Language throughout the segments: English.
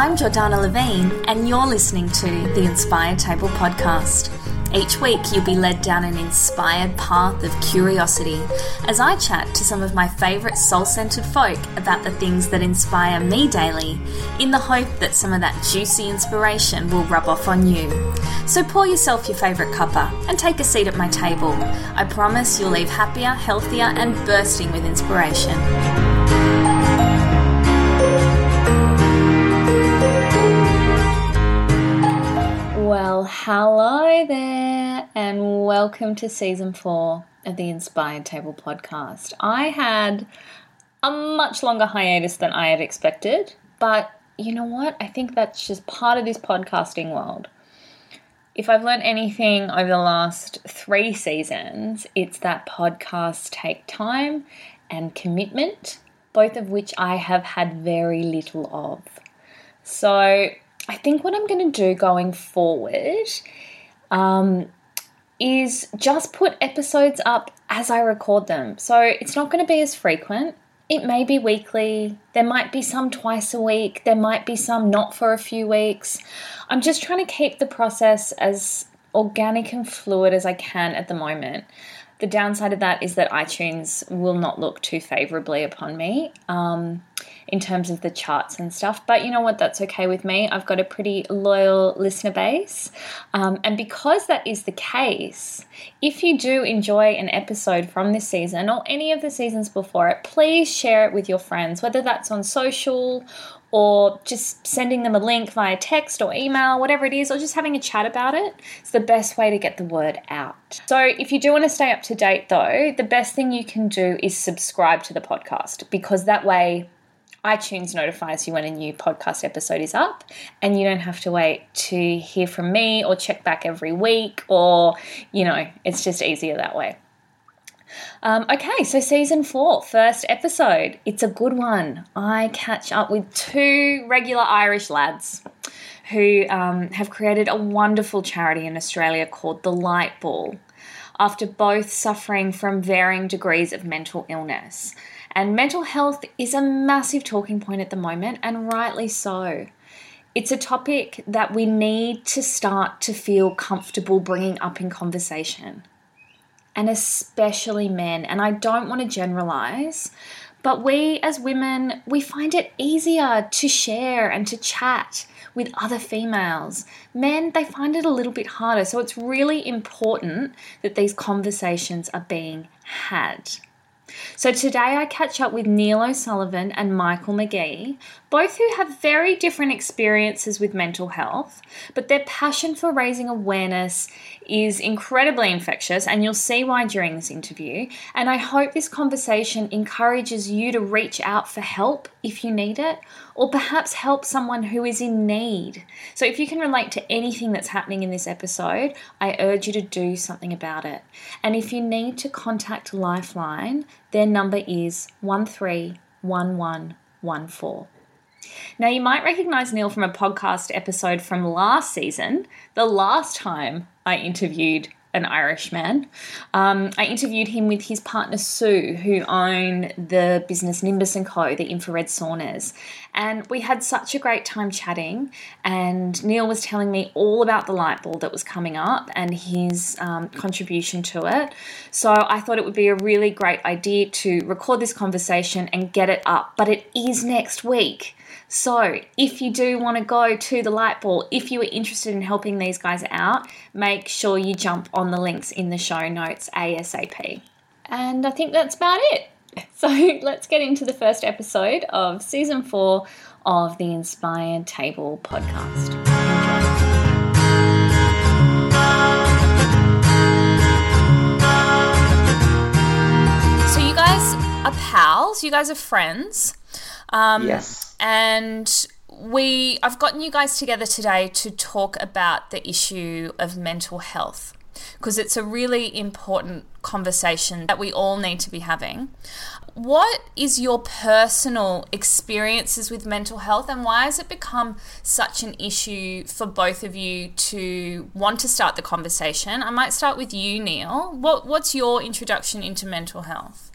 I'm Jordana Levine, and you're listening to the Inspired Table podcast. Each week, you'll be led down an inspired path of curiosity as I chat to some of my favourite soul centered folk about the things that inspire me daily, in the hope that some of that juicy inspiration will rub off on you. So pour yourself your favourite cuppa and take a seat at my table. I promise you'll leave happier, healthier, and bursting with inspiration. Well, hello there, and welcome to season four of the Inspired Table podcast. I had a much longer hiatus than I had expected, but you know what? I think that's just part of this podcasting world. If I've learned anything over the last three seasons, it's that podcasts take time and commitment, both of which I have had very little of. So, I think what I'm going to do going forward um, is just put episodes up as I record them. So it's not going to be as frequent. It may be weekly. There might be some twice a week. There might be some not for a few weeks. I'm just trying to keep the process as organic and fluid as I can at the moment. The downside of that is that iTunes will not look too favorably upon me. Um, in terms of the charts and stuff. But you know what? That's okay with me. I've got a pretty loyal listener base. Um, and because that is the case, if you do enjoy an episode from this season or any of the seasons before it, please share it with your friends, whether that's on social or just sending them a link via text or email, whatever it is, or just having a chat about it. It's the best way to get the word out. So, if you do want to stay up to date though, the best thing you can do is subscribe to the podcast because that way iTunes notifies you when a new podcast episode is up, and you don't have to wait to hear from me or check back every week, or, you know, it's just easier that way. Um, okay, so season four, first episode. It's a good one. I catch up with two regular Irish lads who um, have created a wonderful charity in Australia called the Light Ball after both suffering from varying degrees of mental illness. And mental health is a massive talking point at the moment, and rightly so. It's a topic that we need to start to feel comfortable bringing up in conversation, and especially men. And I don't want to generalize, but we as women, we find it easier to share and to chat with other females. Men, they find it a little bit harder. So it's really important that these conversations are being had. So today I catch up with Neil O'Sullivan and Michael McGee, both who have very different experiences with mental health, but their passion for raising awareness is incredibly infectious, and you'll see why during this interview. And I hope this conversation encourages you to reach out for help if you need it, or perhaps help someone who is in need. So if you can relate to anything that's happening in this episode, I urge you to do something about it. And if you need to contact Lifeline, their number is 131114. Now, you might recognize Neil from a podcast episode from last season, the last time I interviewed an Irishman. Um, I interviewed him with his partner Sue, who own the business Nimbus and Co, the infrared saunas, and we had such a great time chatting. And Neil was telling me all about the light ball that was coming up and his um, contribution to it. So I thought it would be a really great idea to record this conversation and get it up. But it is next week. So, if you do want to go to the light ball, if you are interested in helping these guys out, make sure you jump on the links in the show notes ASAP. And I think that's about it. So let's get into the first episode of season four of the Inspired Table podcast. So you guys are pals. You guys are friends. Um, Yes. And we, I've gotten you guys together today to talk about the issue of mental health because it's a really important conversation that we all need to be having. What is your personal experiences with mental health and why has it become such an issue for both of you to want to start the conversation? I might start with you, Neil. What, what's your introduction into mental health?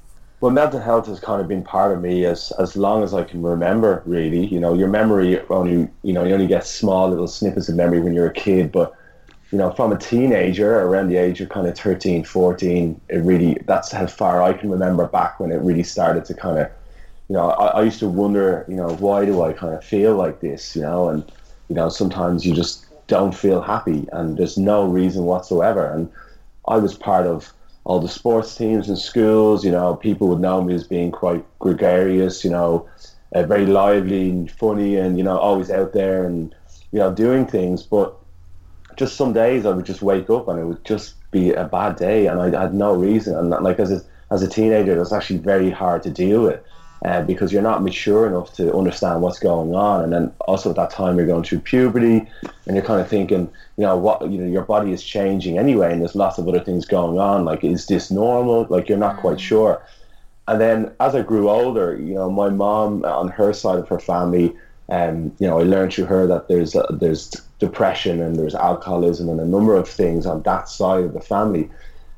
Well, mental health has kind of been part of me as as long as I can remember. Really, you know, your memory only you know you only get small little snippets of memory when you're a kid, but you know, from a teenager around the age of kind of 13, 14, it really that's how far I can remember back when it really started to kind of, you know, I, I used to wonder, you know, why do I kind of feel like this, you know, and you know, sometimes you just don't feel happy, and there's no reason whatsoever, and I was part of all the sports teams in schools. You know, people would know me as being quite gregarious. You know, uh, very lively and funny, and you know, always out there and you know doing things. But just some days I would just wake up and it would just be a bad day, and I had no reason. And like as a, as a teenager, it was actually very hard to deal with. Uh, because you're not mature enough to understand what's going on, and then also at that time you're going through puberty, and you're kind of thinking, you know, what you know, your body is changing anyway, and there's lots of other things going on. Like, is this normal? Like, you're not quite sure. And then as I grew older, you know, my mom on her side of her family, um, you know, I learned through her that there's uh, there's depression and there's alcoholism and a number of things on that side of the family,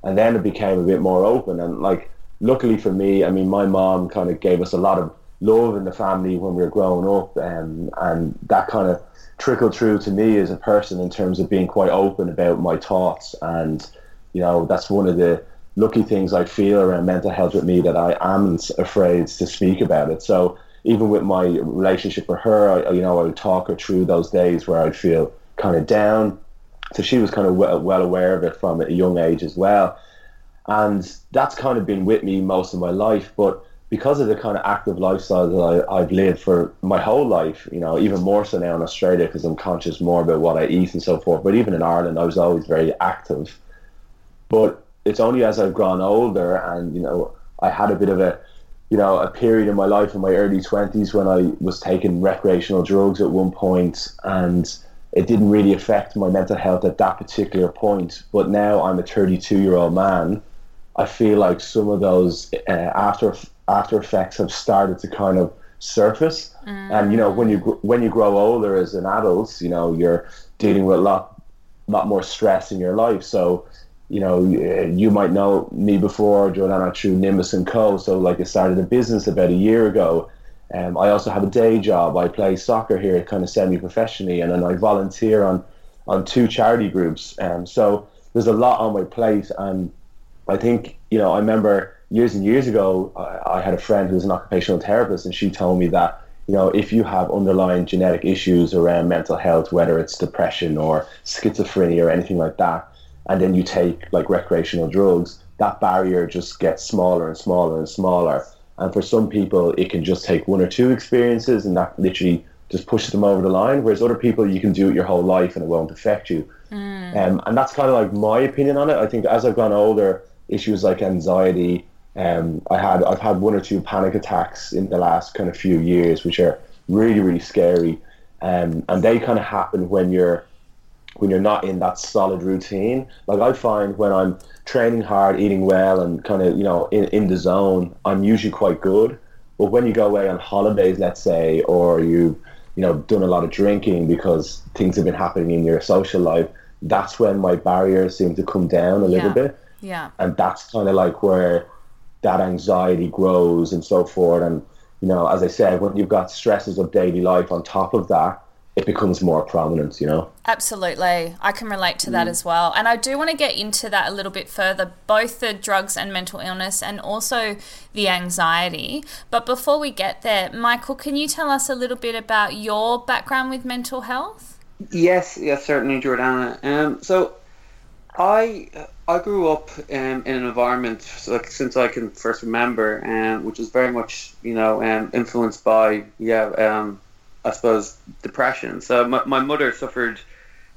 and then it became a bit more open. And like, luckily for me, I mean, my mom kind of gave us a lot of love in the family when we were growing up, um, and that kind of trickled through to me as a person in terms of being quite open about my thoughts. And you know, that's one of the lucky things I feel around mental health with me that I am afraid to speak about it. So even with my relationship with her, I, you know, I would talk her through those days where I'd feel kind of down. So she was kind of well, well aware of it from a young age as well. And that's kind of been with me most of my life. But because of the kind of active lifestyle that I, I've lived for my whole life, you know, even more so now in Australia because I'm conscious more about what I eat and so forth. But even in Ireland, I was always very active. But it's only as I've grown older and, you know, I had a bit of a, you know, a period in my life in my early 20s when I was taking recreational drugs at one point and it didn't really affect my mental health at that particular point. But now I'm a 32 year old man. I feel like some of those uh, after after effects have started to kind of surface. And you know, when you when you grow older as an adult, you know, you're dealing with a lot lot more stress in your life. So, you know, you might know me before, Jordana, through Nimbus and Co. So, like, I started a business about a year ago. Um, I also have a day job. I play soccer here, kind of semi-professionally, and then I volunteer on on two charity groups. Um, so there's a lot on my plate, and I think you know, I remember years and years ago, I, I had a friend who was an occupational therapist, and she told me that you know, if you have underlying genetic issues around mental health, whether it's depression or schizophrenia or anything like that, and then you take like recreational drugs, that barrier just gets smaller and smaller and smaller. And for some people, it can just take one or two experiences, and that literally just pushes them over the line. Whereas other people, you can do it your whole life and it won't affect you. Um, and that's kind of like my opinion on it. I think as I've gone older, issues like anxiety, um, I had I've had one or two panic attacks in the last kind of few years, which are really really scary, um, and they kind of happen when you're when you're not in that solid routine. Like I find when I'm training hard, eating well, and kind of you know in, in the zone, I'm usually quite good. But when you go away on holidays, let's say, or you you know done a lot of drinking because things have been happening in your social life, that's when my barriers seem to come down a little Yeah. bit Yeah. and that's kind of like where that anxiety grows and so forth and you know as i said when you've got stresses of daily life on top of that it becomes more prominent you know Absolutely. I can relate to that as well. And I do want to get into that a little bit further, both the drugs and mental illness and also the anxiety. But before we get there, Michael, can you tell us a little bit about your background with mental health? Yes, yes, certainly, Jordana. Um, so I I grew up um, in an environment like since I can first remember, um, which was very much you know um, influenced by yeah um, I suppose depression. So my, my mother suffered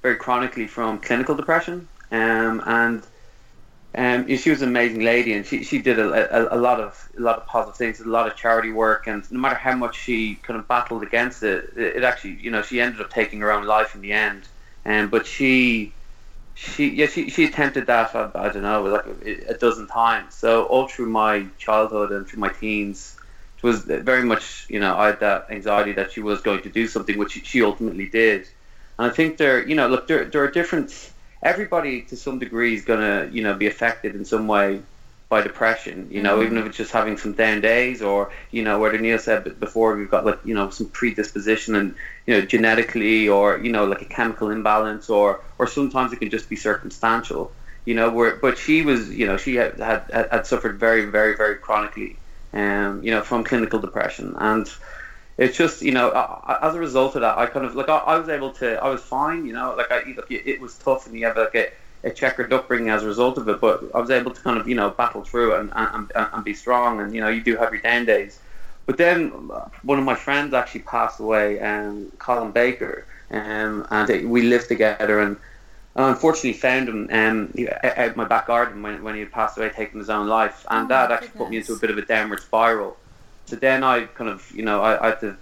very chronically from clinical depression, um, and um, she was an amazing lady, and she, she did a, a, a, lot of a lot of positive things, a lot of charity work, and no matter how much she kind of battled against it, it, it actually you know she ended up taking her own life in the end. Um, but she she yeah she, she attempted that I, I don't know like a, a, dozen times. So all through my childhood and through my teens, it was very much you know I had that anxiety that she was going to do something, which she ultimately did. And I think there you know look there there are different everybody to some degree is gonna you know be affected in some way by depression, you know, mm-hmm. even if it's just having some down days or, you know, where Neil said before, we've got like, you know, some predisposition and, you know, genetically or, you know, like a chemical imbalance or, or sometimes it can just be circumstantial, you know, where, but she was, you know, she had, had, had suffered very, very, very chronically, um, you know, from clinical depression. And it's just, you know, as a result of that, I kind of, like, I, I was able to, I was fine, you know, like, I, look, it was tough and you have like a, a checkered upbringing as a result of it, but I was able to kind of you know battle through and, and, and be strong. And you know you do have your down days. But then one of my friends actually passed away, um, Colin Baker, um, and we lived together. And I unfortunately found him um, out my back garden when, when he had passed away, taking his own life, and oh that actually put me into a bit of a downward spiral. So then I kind of you know I, I had to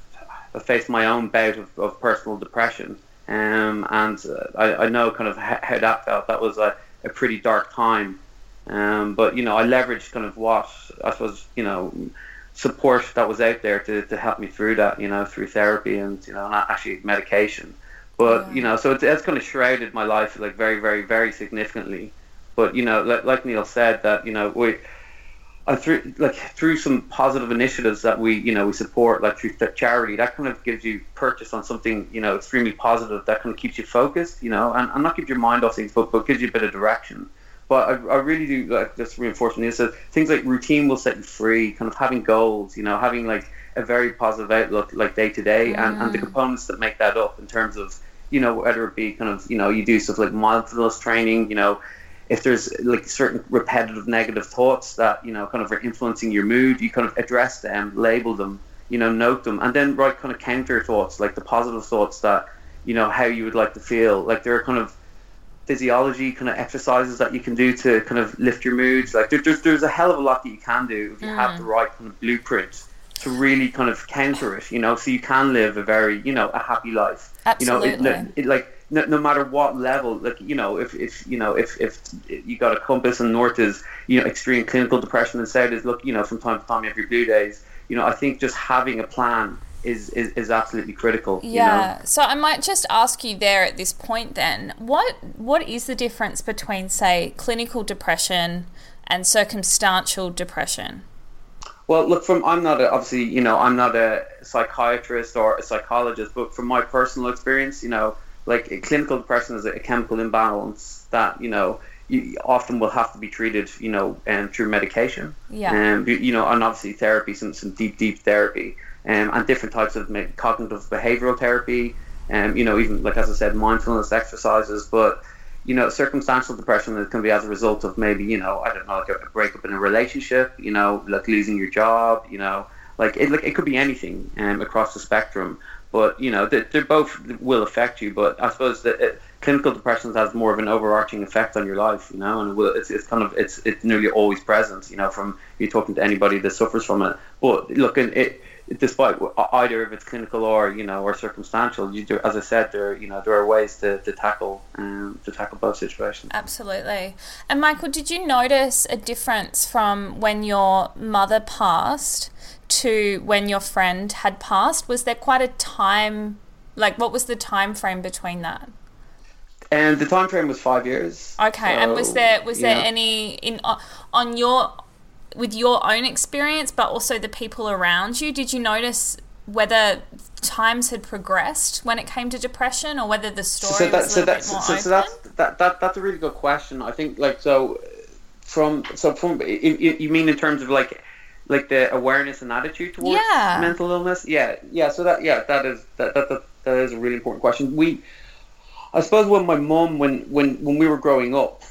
I faced my own bout of, of personal depression um, and uh, I, I, know kind of how that felt. That was a, a pretty dark time. Um, but you know, I leveraged kind of what I suppose you know support that was out there to, to help me through that. You know, through therapy and you know, not actually medication. But yeah. you know, so it's, it's kind of shrouded my life like very, very, very significantly. But you know, like, like Neil said, that you know we I through like through some positive initiatives that we you know we support like through charity that kind of gives you purchase on something you know extremely positive that kind of keeps you focused you know and, and not keep your mind off things but, but gives you a bit of direction but I, I really do like just reinforcing this that things like routine will set you free kind of having goals you know having like a very positive outlook like day to day and and the mm. components that make that up in terms of you know whether it be kind of you know you do stuff like mindfulness training you know if there's like certain repetitive negative thoughts that you know kind of are influencing your mood, you kind of address them, label them, you know, note them, and then write kind of counter thoughts, like the positive thoughts that you know how you would like to feel. Like there are kind of physiology kind of exercises that you can do to kind of lift your moods. Like there, there's there's a hell of a lot that you can do if you mm. have the right kind of blueprint to really kind of counter it. You know, so you can live a very you know a happy life. Absolutely. You know, it, it, like no, no matter what level, like you know, if, if you know if, if you got a compass and north is you know extreme clinical depression and south is look you know from time to time you have your blue days. You know, I think just having a plan is is, is absolutely critical. Yeah. You know? So I might just ask you there at this point then, what what is the difference between say clinical depression and circumstantial depression? Well, look, from I'm not a, obviously you know I'm not a psychiatrist or a psychologist, but from my personal experience, you know like clinical depression is a chemical imbalance that you know you often will have to be treated, you know, um, through medication. Yeah. And um, you know, and obviously therapy, some some deep deep therapy, um, and different types of cognitive behavioral therapy, and um, you know, even like as I said, mindfulness exercises. But you know, circumstantial depression can be as a result of maybe you know, I don't know, like a, a breakup in a relationship, you know, like losing your job, you know, like it like it could be anything um, across the spectrum. But you know, they, they both will affect you. But I suppose that it, clinical depression has more of an overarching effect on your life. You know, and it will, it's it's kind of it's it's nearly always present. You know, from you talking to anybody that suffers from it. But look, it despite either if it's clinical or you know or circumstantial you do as i said there you know there are ways to, to tackle um, to tackle both situations absolutely and michael did you notice a difference from when your mother passed to when your friend had passed? Was there quite a time, like what was the time frame between that? And the time frame was five years. Okay, so, and was there was there any in on your with your own experience, but also the people around you? Did you notice whether times had progressed when it came to depression, or whether the story so that, was a so little bit more so, open? So that's that, that that's a really good question. I think like so from so from you mean in terms of like like the awareness and attitude towards yeah. mental illness. Yeah, yeah. So that yeah, that is that, that that that is a really important question. We, I suppose, when my mom when when when we were growing up,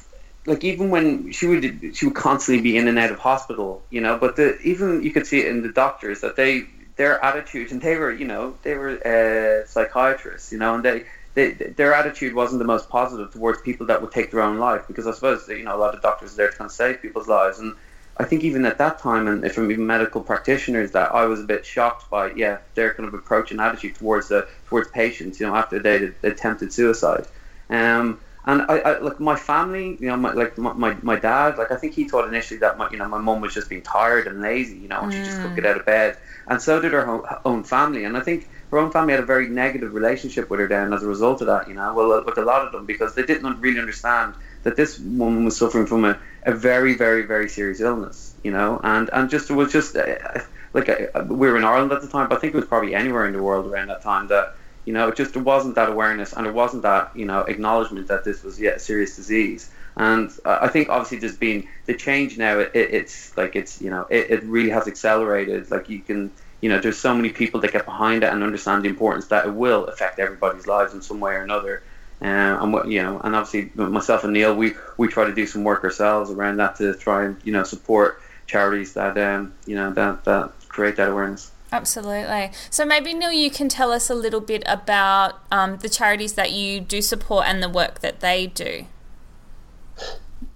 like even when she would she would constantly be in and out of hospital, you know. But the even you could see it in the doctors that they their attitude and they were you know they were uh, psychiatrists, you know, and they. They, their attitude wasn't the most positive towards people that would take their own life because I suppose you know a lot of doctors are there trying to kind of save people's lives and I think even at that time and from even medical practitioners that I was a bit shocked by yeah their kind of approach and attitude towards the towards patients you know after they attempted suicide um, and I, I like my family, you know, my, like my, my, my dad, like I think he thought initially that my, you know, my mum was just being tired and lazy, you know, and mm. she just couldn't get out of bed, and so did her own family, and I think her own family had a very negative relationship with her then as a result of that, you know, well with a lot of them because they didn't really understand that this woman was suffering from a, a very very very serious illness, you know, and and just it was just uh, like uh, we were in Ireland at the time, but I think it was probably anywhere in the world around that time that you know, it just wasn't that awareness and there wasn't that you know acknowledgement that this was yet a serious disease. And uh, I think obviously there's been the change now. It, it, it's like it's you know it, it really has accelerated. Like you can you know there's so many people that get behind it and understand the importance that it will affect everybody's lives in some way or another. Um, and what you know, and obviously myself and Neil, we we try to do some work ourselves around that to try and you know support charities that um you know that that create that awareness. Absolutely. So maybe Neil, you can tell us a little bit about um, the charities that you do support and the work that they do.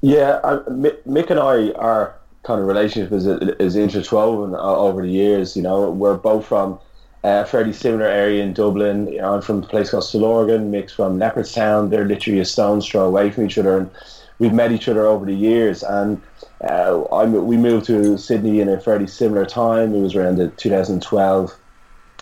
Yeah, I, Mick and I, our kind of relationship is is interwoven over the years. You know, we're both from a fairly similar area in Dublin. I'm from a place called Stillorgan. Mick's from Leopardstown. They're literally a stone's throw away from each other, and we've met each other over the years. And uh, I, we moved to Sydney in a fairly similar time. It was around 2012.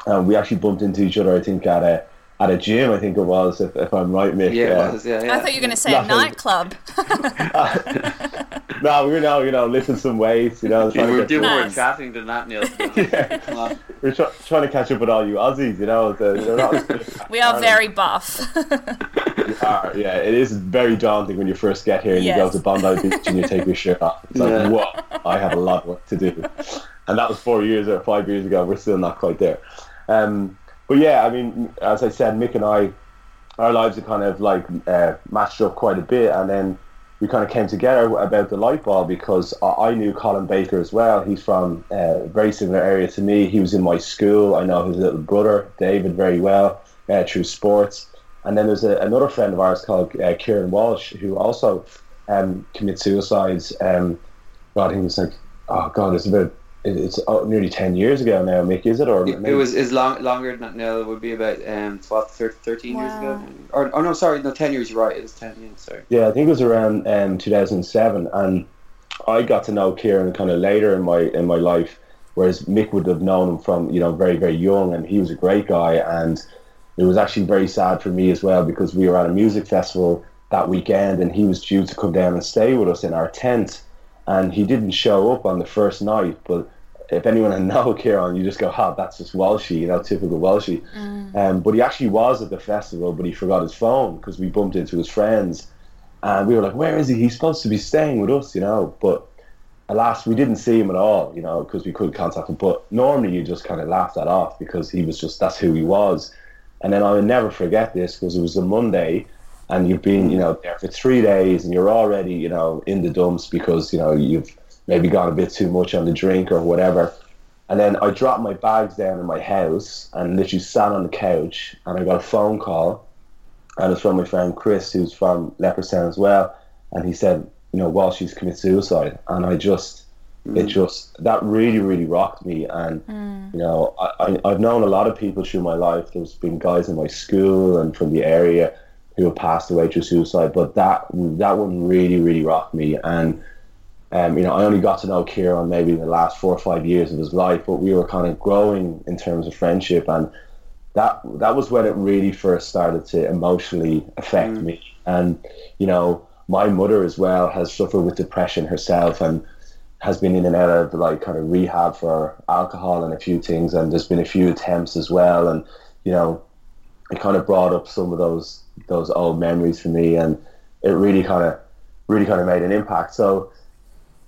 Um, we actually bumped into each other, I think, at a at a gym. I think it was, if, if I'm right, Mick. Yeah, uh, was, yeah, yeah, I thought you were going to say a nightclub. no, we were now, you know, lifting some weights. You know, we were doing nice. more chatting than that, Neil. yeah. We're try- trying to catch up with all you Aussies. You know, not, we are very buff are, yeah. It is very daunting when you first get here and yes. you go to Bondi Beach and you take your shirt off. It's like, yeah. what? I have a lot of work to do. And that was four years or five years ago. We're still not quite there. Um, but yeah, I mean, as I said, Mick and I, our lives are kind of like uh, matched up quite a bit. And then we kind of came together about the light ball because I knew Colin Baker as well. He's from a very similar area to me. He was in my school. I know his little brother, David, very well uh, through sports. And then there's a, another friend of ours called uh, Kieran Walsh who also um, commits suicides. Um, God, he was like, oh God, it's about it's nearly 10 years ago now, Mick, is it? Or it, it was is long, longer than that now. It would be about um, 12, 13 wow. years ago. Or, oh, no, sorry, no, 10 years, you're right. It was 10 years, sorry. Yeah, I think it was around um, 2007. And I got to know Kieran kind of later in my in my life, whereas Mick would have known him from, you know, very, very young. And he was a great guy. And it was actually very sad for me as well because we were at a music festival that weekend and he was due to come down and stay with us in our tent and he didn't show up on the first night but if anyone had know Kieran you just go ha oh, that's just Walshy you know typical Walshy. Mm. um, but he actually was at the festival but he forgot his phone because we bumped into his friends. And we were like where is he? He's supposed to be staying with us you know? But alas we didn't see him at all you know because we couldn't contact him. But normally you just kind of laugh that off because he was just that's who he was. And then I will never forget this because it was a Monday and you've been, you know, there for three days and you're already, you know, in the dumps because, you know, you've maybe gone a bit too much on the drink or whatever. And then I dropped my bags down in my house and literally sat on the couch and I got a phone call and it's from my friend Chris who's from Leopardstown as well. And he said, you know, Walshy's committed suicide. And I just, Mm. It just that really really rocked me, and mm. you know I, I have known a lot of people through my life. There's been guys in my school and from the area who have passed away through suicide, but that that one really really rocked me, and um, you know I only got to know Kieran maybe in the last four or five years of his life, but we were kind of growing in terms of friendship, and that that was when it really first started to emotionally affect mm. me, and you know my mother as well has suffered with depression herself, and has been in and out of like kind of rehab for alcohol and a few things, and there's been a few attempts as well, and you know, it kind of brought up some of those those old memories for me, and it really kind of really kind of made an impact. So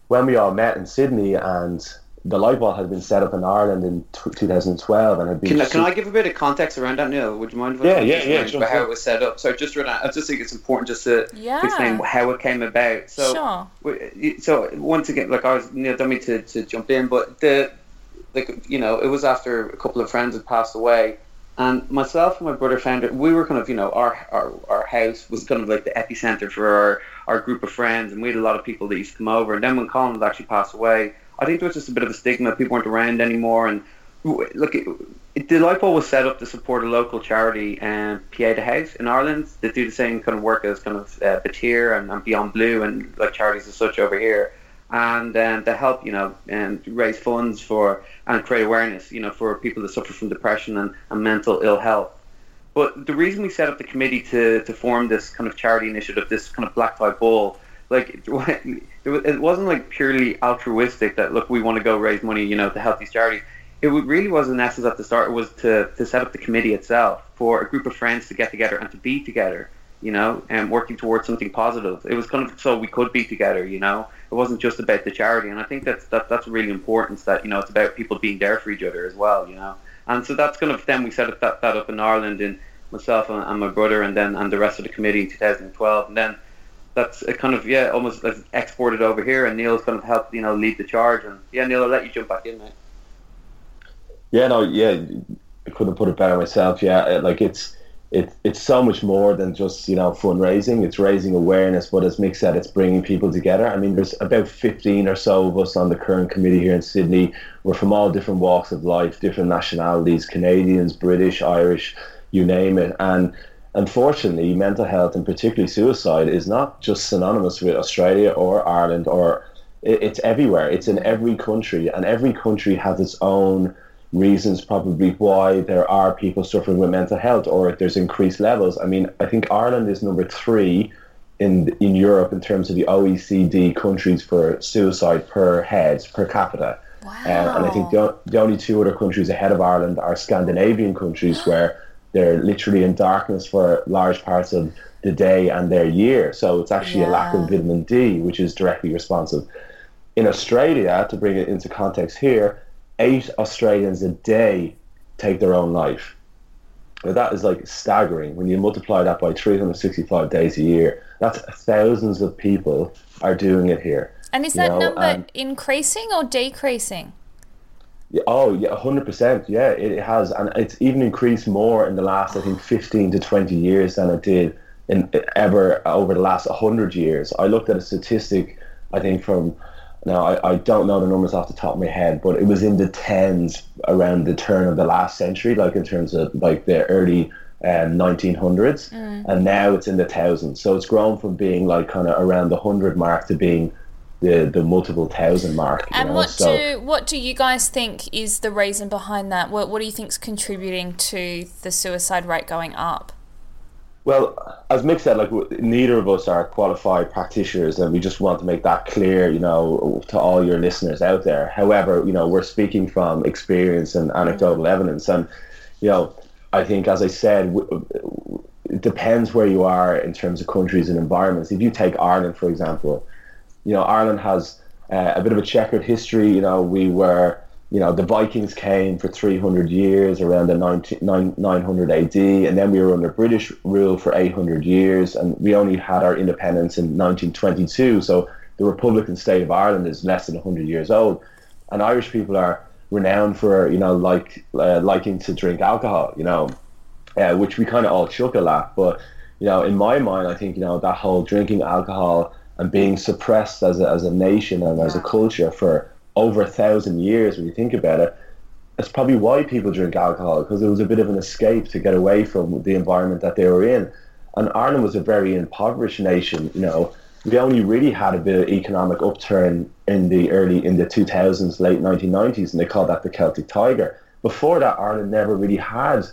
when we all met in Sydney, and the light ball had been set up in Ireland in t- 2012 and had been. Can, can I give a bit of context around that, Neil? Would you mind? If Yeah, I yeah, just yeah, remind jump about how it was set up. So just for I just think it's important just to Yeah. explain how it came about. So, Sure. w- so once again, like I was, Neil, don't mean to, to jump in, but the, like you know, it was after a couple of friends had passed away, and myself and my brother found it. We were kind of, you know, our our, our house was kind of like the epicenter for our our group of friends, and we had a lot of people that used to come over. And then when Colin had actually passed away, I think there was just a bit of a stigma. People weren't around anymore, and look, it, it, the was set up to support a local charity, um, Pieta House in Ireland, that do the same kind of work as kind of uh, Batyr and, and Beyond Blue and like charities as such over here, and um, to help you know and raise funds for and create awareness, you know, for people that suffer from depression and, and mental ill health. But the reason we set up the committee to, to form this kind of charity initiative, this kind of black tie ball, like it wasn't like purely altruistic that look we want to go raise money, you know, to help these charities. It really was in essence at the start it was to, to set up the committee itself for a group of friends to get together and to be together, you know, and working towards something positive. It was kind of so we could be together, you know. It wasn't just about the charity, and I think that's that, that's really important. That you know, it's about people being there for each other as well, you know. And so that's kind of then we set up that, that up in Ireland in myself and, and my brother and then and the rest of the committee in 2012 and then that's kind of yeah almost like exported over here and Neil's kind of helped you know lead the charge and yeah Neil I'll let you jump back in mate Yeah, no, yeah, I couldn't put it better myself. Yeah, like it's it, it's so much more than just you know fundraising. It's raising awareness, but as Mick said, it's bringing people together. I mean, there's about fifteen or so of us on the current committee here in Sydney. We're from all different walks of life, different nationalities, Canadians, British, Irish, you name it, and. Unfortunately, mental health and particularly suicide is not just synonymous with Australia or Ireland or it's everywhere. It's in every country, and every country has its own reasons probably why there are people suffering with mental health or if there's increased levels. I mean, I think Ireland is number three in in Europe in terms of the OECD countries for suicide per head per capita. Wow. Uh, and I think the, the only two other countries ahead of Ireland are Scandinavian countries where they're literally in darkness for large parts of the day and their year. So it's actually a lack of vitamin D, which is directly responsive. In Australia, to bring it into context here, eight Australians a day take their own life. Now that is like staggering. When you multiply that by 365 days a year, that's thousands of people are doing it here. and is that know, number and- increasing or decreasing? Yeah, oh yeah, hundred percent. Yeah, it has, and it's even increased more in the last, I think, fifteen to twenty years than it did in ever over the last hundred years. I looked at a statistic, I think from now I, I don't know the numbers off the top of my head, but it was in the tens around the turn of the last century, like in terms of like the early um, 1900s, and now it's in the thousands. So it's grown from being like kind of around the hundred mark to being the the multiple thousand mark. And know? what so, do what do you guys think is the reason behind that? What what do you think's contributing to the suicide rate going up? Well, as Mick said, like neither of us are qualified practitioners, and we just want to make that clear, you know, to all your listeners out there. However, you know, we're speaking from experience and anecdotal evidence, and you know, I think, as I said, it depends where you are in terms of countries and environments. If you take Ireland, for example, you know, Ireland has uh, a bit of a checkered history. You know, we were, you know, the Vikings came for 300 years around the 19, nine- 900 AD, and then we were under British rule for 800 years, and we only had our independence in 1922. So the Republican state of Ireland is less than 100 years old, and Irish people are renowned for, you know, like uh, liking to drink alcohol. You know, uh, which we kind of all chuckle at. But you know, in my mind, I think you know that whole drinking alcohol and being suppressed as a, as a nation and as a culture for over a thousand years, when you think about it, that's probably why people drink alcohol because it was a bit of an escape to get away from the environment that they were in. And Ireland was a very impoverished nation. You know, we only really had a bit of economic upturn in the early in the 2000s, late 1990s, and they called that the Celtic Tiger. Before that, Ireland never really had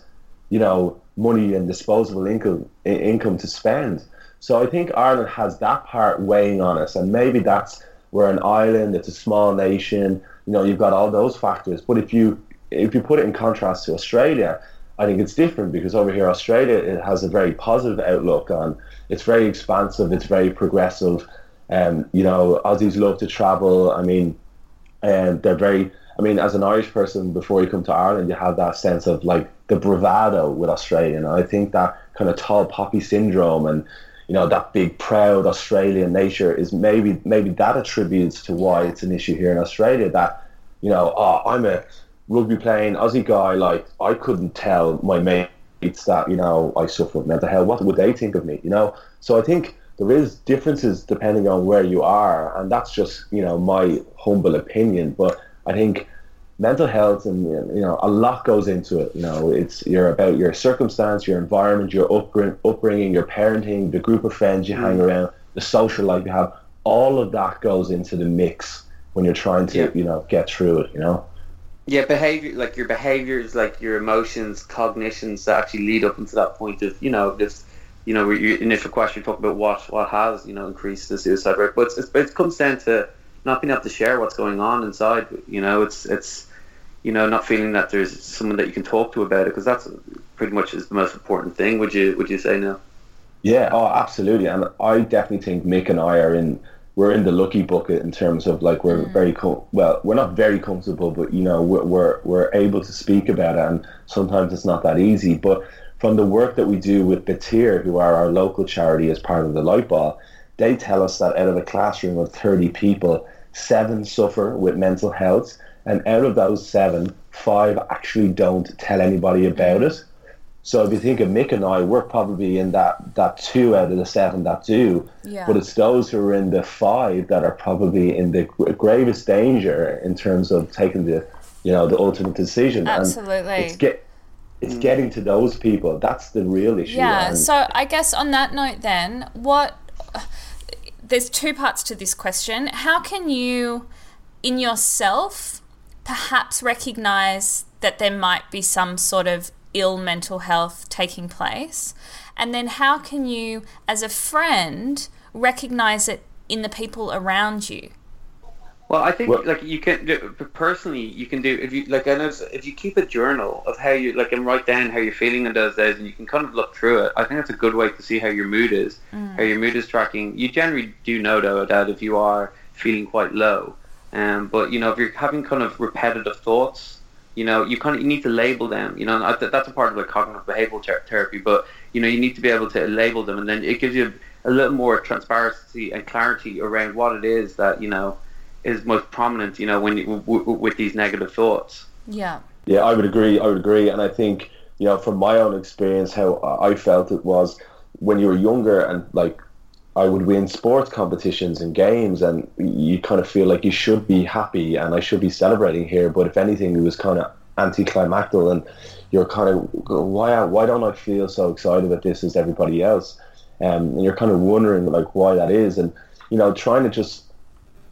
you know, money and disposable income income to spend. So I think Ireland has that part weighing on us, and maybe that's we're an island, it's a small nation. You know, you've got all those factors. But if you if you put it in contrast to Australia, I think it's different because over here, Australia it has a very positive outlook on. It's very expansive. It's very progressive. Um, you know, Aussies love to travel. I mean, and they're very. I mean, as an Irish person, before you come to Ireland, you have that sense of like the bravado with Australia. And I think that kind of tall poppy syndrome and you know that big proud Australian nature is maybe maybe that attributes to why it's an issue here in Australia. That you know, oh, I'm a rugby playing Aussie guy. Like I couldn't tell my mates that you know I suffer mental health. What would they think of me? You know. So I think there is differences depending on where you are, and that's just you know my humble opinion. But I think mental health and you know a lot goes into it. You know, it's you're about your circumstance, your environment, your upbringing, your parenting, the group of friends you mm. hang around, the social life you have. All of that goes into the mix when you're trying to yeah. you know get through it. You know. Yeah, behavior like your behaviors, like your emotions, cognitions that actually lead up into that point of you know this you know, your initial question talk about what what has you know increased the suicide rate, but it's, it comes down to not being able to share what's going on inside. You know, it's it's you know not feeling that there's someone that you can talk to about it because that's pretty much is the most important thing. Would you would you say now? Yeah, oh, absolutely, and I definitely think Mick and I are in we're in the lucky bucket in terms of like we're mm. very com- well we're not very comfortable but you know we're, we're we're able to speak about it and sometimes it's not that easy but from the work that we do with Batyr, who are our local charity as part of the Lightball, they tell us that out of a classroom of 30 people, seven suffer with mental health, and out of those seven, five actually don't tell anybody about it. So if you think of Mick and I, we're probably in that, that two out of the seven that do. Yeah. But it's those who are in the five that are probably in the gravest danger in terms of taking the, you know, the ultimate decision. Absolutely. And it's get, it's mm. getting to those people. That's the real issue. Yeah. And so I guess on that note, then, what? There's two parts to this question. How can you, in yourself, perhaps recognize that there might be some sort of ill mental health taking place? And then how can you, as a friend, recognize it in the people around you? Well, I think well, like you can do, personally, you can do if you like. I know if you keep a journal of how you like and write down how you're feeling in those days, and you can kind of look through it. I think that's a good way to see how your mood is, mm. how your mood is tracking. You generally do know though that if you are feeling quite low, um, but you know if you're having kind of repetitive thoughts, you know you kind of you need to label them. You know that's a part of the cognitive behavioral ter- therapy, but you know you need to be able to label them, and then it gives you a little more transparency and clarity around what it is that you know is most prominent. You know, when you, w- w- with these negative thoughts. Yeah. Yeah, I would agree. I would agree, and I think you know from my own experience, how I felt it was when you were younger and like I would win sports competitions and games, and you kind of feel like you should be happy and I should be celebrating here. But if anything, it was kind of anticlimactic, and you're kind of why why don't I feel so excited about this as everybody else? Um, and you're kind of wondering like why that is, and you know trying to just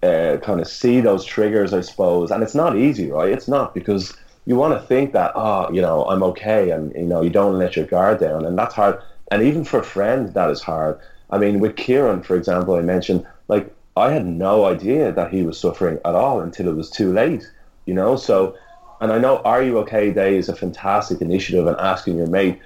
uh, kind of see those triggers, I suppose. And it's not easy, right? It's not because you want to think that, oh, you know, I'm okay, and you know, you don't let your guard down, and that's hard. And even for friends, that is hard. I mean, with Kieran, for example, I mentioned like I had no idea that he was suffering at all until it was too late, you know. So, and I know Are You OK Day is a fantastic initiative and asking your mate,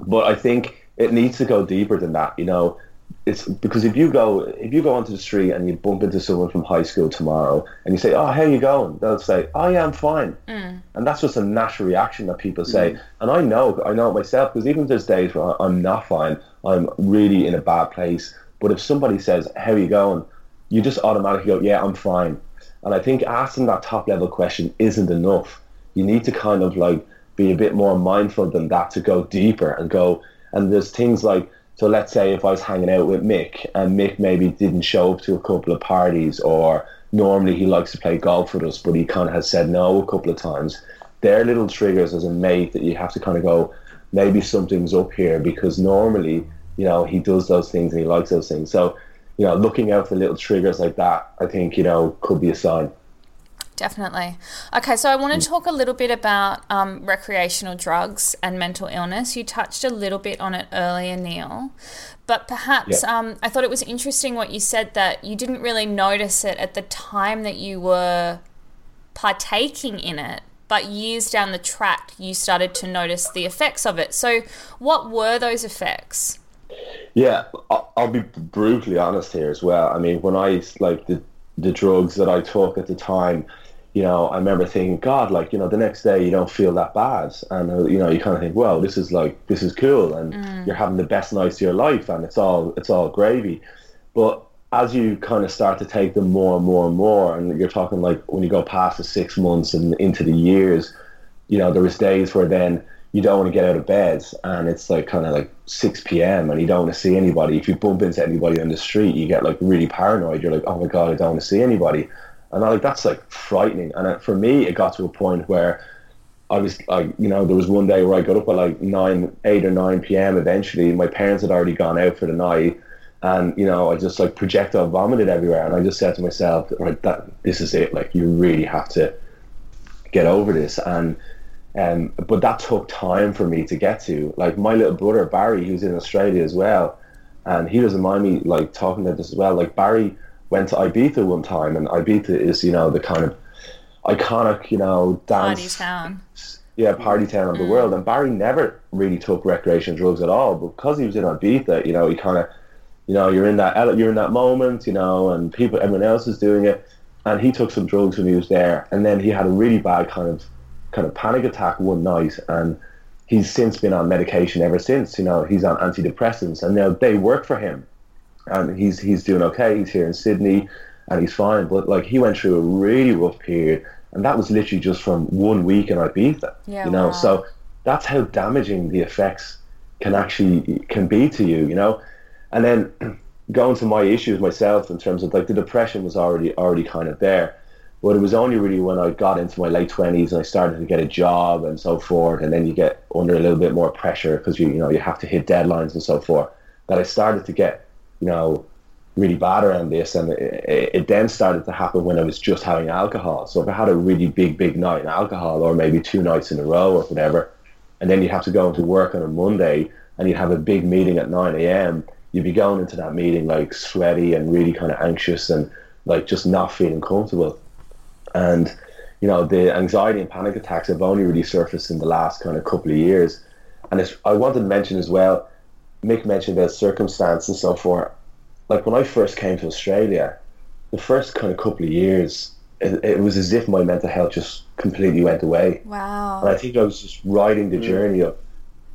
but I think it needs to go deeper than that, you know it's because if you go if you go onto the street and you bump into someone from high school tomorrow and you say, "Oh, how you going?" They'll say, "Oh, yeah, I'm fine," mm. and that's just a natural reaction that people say. Mm. And I know, I know it myself because even there's days where I'm not fine, I'm really in a bad place. But if somebody says, "How are you going?" you just automatically go, "Yeah, I'm fine." And I think asking that top level question isn't enough. You need to kind of like be a bit more mindful than that to go deeper and go. And there's things like so let's say if I was hanging out with Mick and Mick maybe didn't show up to a couple of parties or normally he likes to play golf with us, but he kind of has said no a couple of times. They're little triggers as a mate that you have to kind of go, maybe something's up here because normally, you know, he does those things and he likes those things. So, you know, looking out for little triggers like that, I think, you know, could be a sign. Definitely. Okay, so I want to talk a little bit about um, recreational drugs and mental illness. You touched a little bit on it earlier, Neil, but perhaps yeah. um, I thought it was interesting what you said that you didn't really notice it at the time that you were partaking in it, but years down the track, you started to notice the effects of it. So, what were those effects? Yeah, I'll be brutally honest here as well. I mean, when I like the the drugs that I took at the time, you know, I remember thinking, God, like, you know, the next day you don't feel that bad. And, uh, you know, you kind of think, well, this is like, this is cool. And you're having the best nights of your life and it's all, it's all gravy. But as you kind of start to take them more and more and more, and you're talking like when you go past the six months and into the years, you know, there was days where then you don't want to get out of bed and it's like kind of like 6 p.m. and you don't want to see anybody. If you bump into anybody on the street, you get like really paranoid. You're like, oh my God, I don't want to see anybody. And I like, that's like frightening. And uh, for me, it got to a point where I was like, you know, there was one day where I got up at like 9, 8 or 9 p.m. eventually. My parents had already gone out for the night. And, you know, I just like projectile vomited everywhere. And I just said to myself, right, that this is it. Like, you really have to get over this. And, um, but that took time for me to get to. Like my little brother Barry, who's in Australia as well, and he doesn't mind me like talking about this as well. Like Barry went to Ibiza one time, and Ibiza is you know the kind of iconic you know Party town. yeah party town of the world. And Barry never really took recreational drugs at all, but because he was in Ibiza, you know he kind of you know you're in that you're in that moment, you know, and people everyone else is doing it, and he took some drugs when he was there, and then he had a really bad kind of kind of panic attack one night. And he's since been on medication ever since you know he's on antidepressants. And now they work for him. And he's he's doing okay. He's here in Sydney and he's fine. But like he went through a really rough period. And that was literally just from one week in Ibiza Yeah, you know. wow. so that's how damaging the effects can actually can be to you you know and then going to my issues myself in terms of like the depression was already already kind of there but it was only really when I got into my late twenties and I started to get a job and so forth, and then you get under a little bit more pressure because you you know you have to hit deadlines and so forth. That I started to get you know really bad around this, and it, it then started to happen when I was just having alcohol. So if I had a really big big night in alcohol, or maybe two nights in a row or whatever, and then you have to go into work on a Monday and you have a big meeting at nine a.m. You'd be going into that meeting like sweaty and really kind of anxious and like just not feeling comfortable. And you know the anxiety and panic attacks have only really surfaced in the last kind of couple of years. And it's, i wanted to mention as well mick mentioned about circumstance and so forth. Like when i first came to australia the first kind of couple of years it, it was as if my mental health just completely went away. Wow. and I think I was just riding the mm. journey of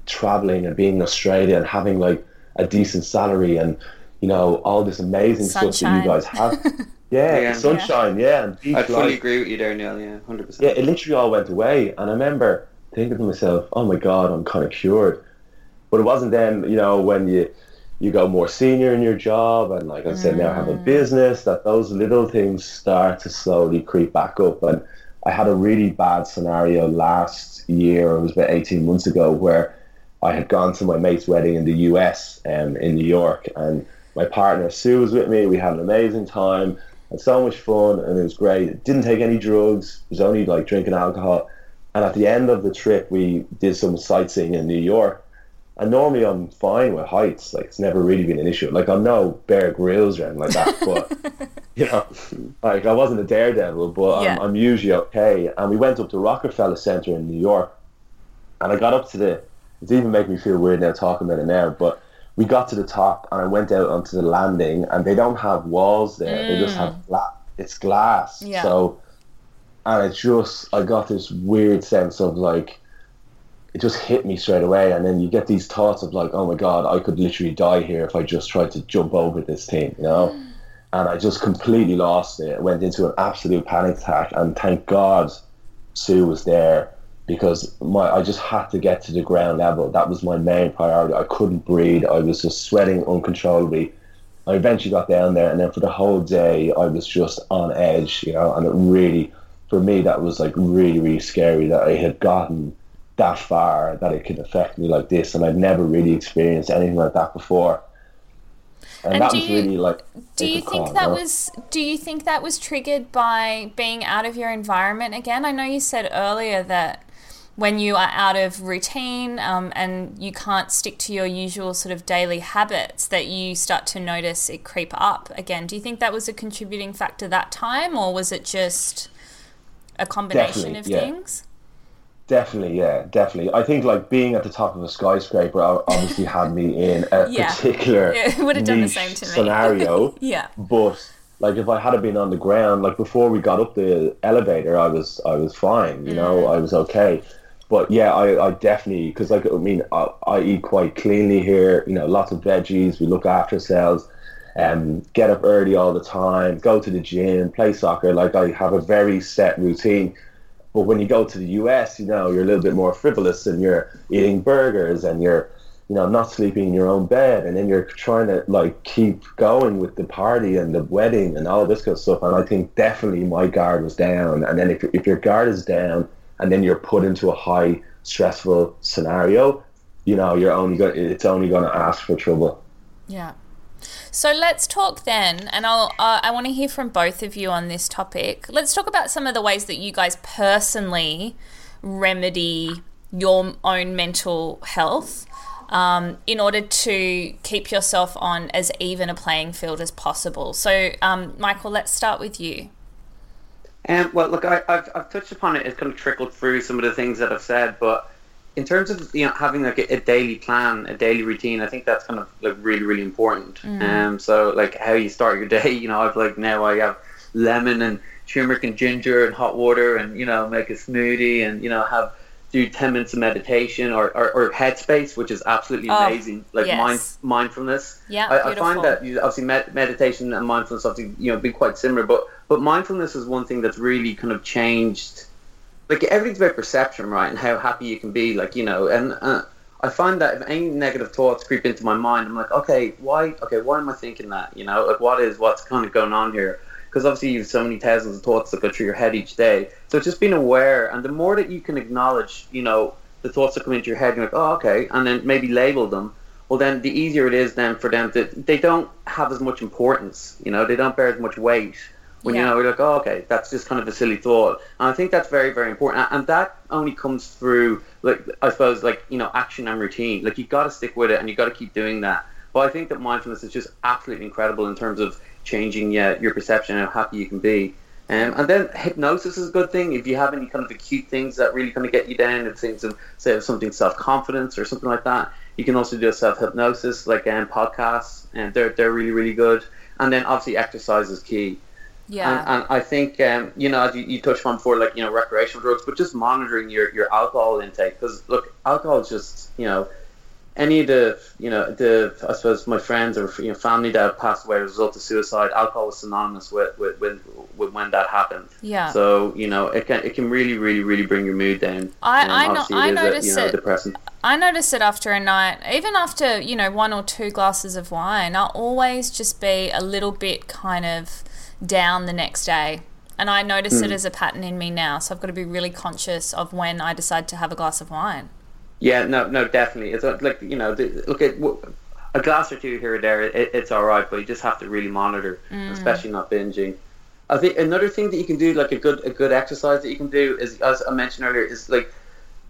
traveling and being in Australia and having like a decent salary and you know all this amazing stuff that you guys have. Yeah, Yeah. sunshine. Yeah, and beach I fully life. agree with you there, Neil. Yeah, hundred percent. Yeah, it literally all went away, and I remember thinking to myself, "Oh my God, I'm kind of cured." But it wasn't then, you know, when you you go more senior in your job, and like I said, now have a mm. business, that those little things start to slowly creep back up. And I had a really bad scenario last year, it was about 18 months ago, where I had gone to my mate's wedding in the US, um, in New York, and my partner Sue was with me. We had an amazing time, had so much fun, and it was great. It Didn't take any drugs. It was only like drinking alcohol. And at the end of the trip, we did some sightseeing in New York. And normally I'm fine with heights. Like it's never really been an issue. Like I'm no Bear Grylls or anything like that. But you know, like I wasn't a daredevil, but Yeah. I'm, I'm usually okay. And we went up to Rockefeller Center in New York, and I got up to the. It's even making me feel weird now talking about it now, but we got to the top and I went out onto the landing, and they don't have walls there. They just have mm. flat. It's glass. Yeah. So, and it just I got this weird sense of like it just hit me straight away and then you get these thoughts of like oh my god i could literally die here if i just tried to jump over this thing you know and i just completely lost it went into an absolute panic attack and thank god sue was there because my i just had to get to the ground level. That was my main priority. I couldn't breathe. I was just sweating uncontrollably. I eventually got down there and then for the whole day i was just on edge you know and it really for me that was like really really scary that i had gotten that far that it could affect me like this and I'd never really experienced anything like that before. And, And that was you- really like Do you think call, that was do you think that was triggered by being out of your environment again? I know you said earlier that when you are out of routine um, and you can't stick to your usual sort of daily habits that you start to notice it creep up again. Do you think that was a contributing factor that time or was it just a combination Definitely, of yeah. things? Definitely, yeah, definitely. I think like being at the top of a skyscraper obviously had me in a Yeah. particular Yeah, it would have done the same to me. scenario. Yeah. But like if I had been on the ground, like before we got up the elevator, I was I was fine. You know, I was okay. But yeah, I, I definitely because like I mean I, I eat quite cleanly here. You know, lots of veggies. We look after ourselves. Um, get up early all the time. Go to the gym. Play soccer. Like I have a very set routine. But when you go to the US, you know, you're a little bit more frivolous and you're eating burgers and you're you know, not sleeping in your own bed, and then you're trying to like keep going with the party and the wedding and all this kind of stuff. And I think definitely my guard was down. And then if if your guard is down, and then you're put into a high stressful scenario, you know, you're only going it's only going to ask for trouble. Yeah. So let's talk then, and I'll uh, I want to hear from both of you on this topic. Let's talk about some of the ways that you guys personally remedy your own mental health um, in order to keep yourself on as even a playing field as possible. So, um, Michael, let's start with you. Um, well, look, I, have I've touched upon it. It's kind of trickled through some of the things that I've said, but in terms of you know having like a, a daily plan, a daily routine, I think that's kind of like really really important. Mm. Um, so like how you start your day, you know, I've like now I have lemon and turmeric and ginger and hot water, and you know make a smoothie, and you know have do 10 minutes of meditation or, or, or headspace which is absolutely oh, amazing like yes. mind, mindfulness yeah I, I, find that you, obviously med- meditation and mindfulness obviously you know be quite similar but but mindfulness is one thing that's really kind of changed like everything's about perception right and how happy you can be like you know and uh, I find that if any negative thoughts creep into my mind I'm like okay why okay why am I thinking that you know like what is what's kind of going on here because obviously you have so many thousands of thoughts that go through your head each day. So just being aware, and the more that you can acknowledge, you know, the thoughts that come into your head, you're like, oh, okay, and then maybe label them. Well, then the easier it is then for them to, they don't have as much importance, you know, they don't bear as much weight. When yeah. you know, you're like, oh, okay, that's just kind of a silly thought. And I think that's very, very important. And that only comes through, like, I suppose, like, you know, action and routine. Like, you got to stick with it and you got to keep doing that. But I think that mindfulness is just absolutely incredible in terms of changing yeah, your perception and how happy you can be. Um, and then hypnosis is a good thing. If you have any kind of acute things that really kind of get you down, if things of say something self confidence or something like that, you can also do a self hypnosis like um, podcasts, and they're they're really really good. And then obviously exercise is key. Yeah. And, and I think um, you know as you, you touched on before, like you know recreational drugs, but just monitoring your your alcohol intake because look, alcohol is just you know any of the you know the I suppose my friends or you know family that have passed away as a result of suicide, alcohol was synonymous with with, with, with when that happened. Yeah. So you know it can it can really really really bring your mood down. I I, no, I noticed you know, it. I notice it after a night, even after you know one or two glasses of wine. I'll always just be a little bit kind of down the next day. And I notice mm. it hmm. as a pattern in me now, so I've got to be really conscious of when I decide to have a glass of wine. Yeah, no, no, definitely. It's like you know, look at a glass or two here or there. It, it's all right, but you just have to really monitor, mm. especially not binging. I think another thing that you can do, like a good a good exercise that you can do, is as I mentioned earlier, is like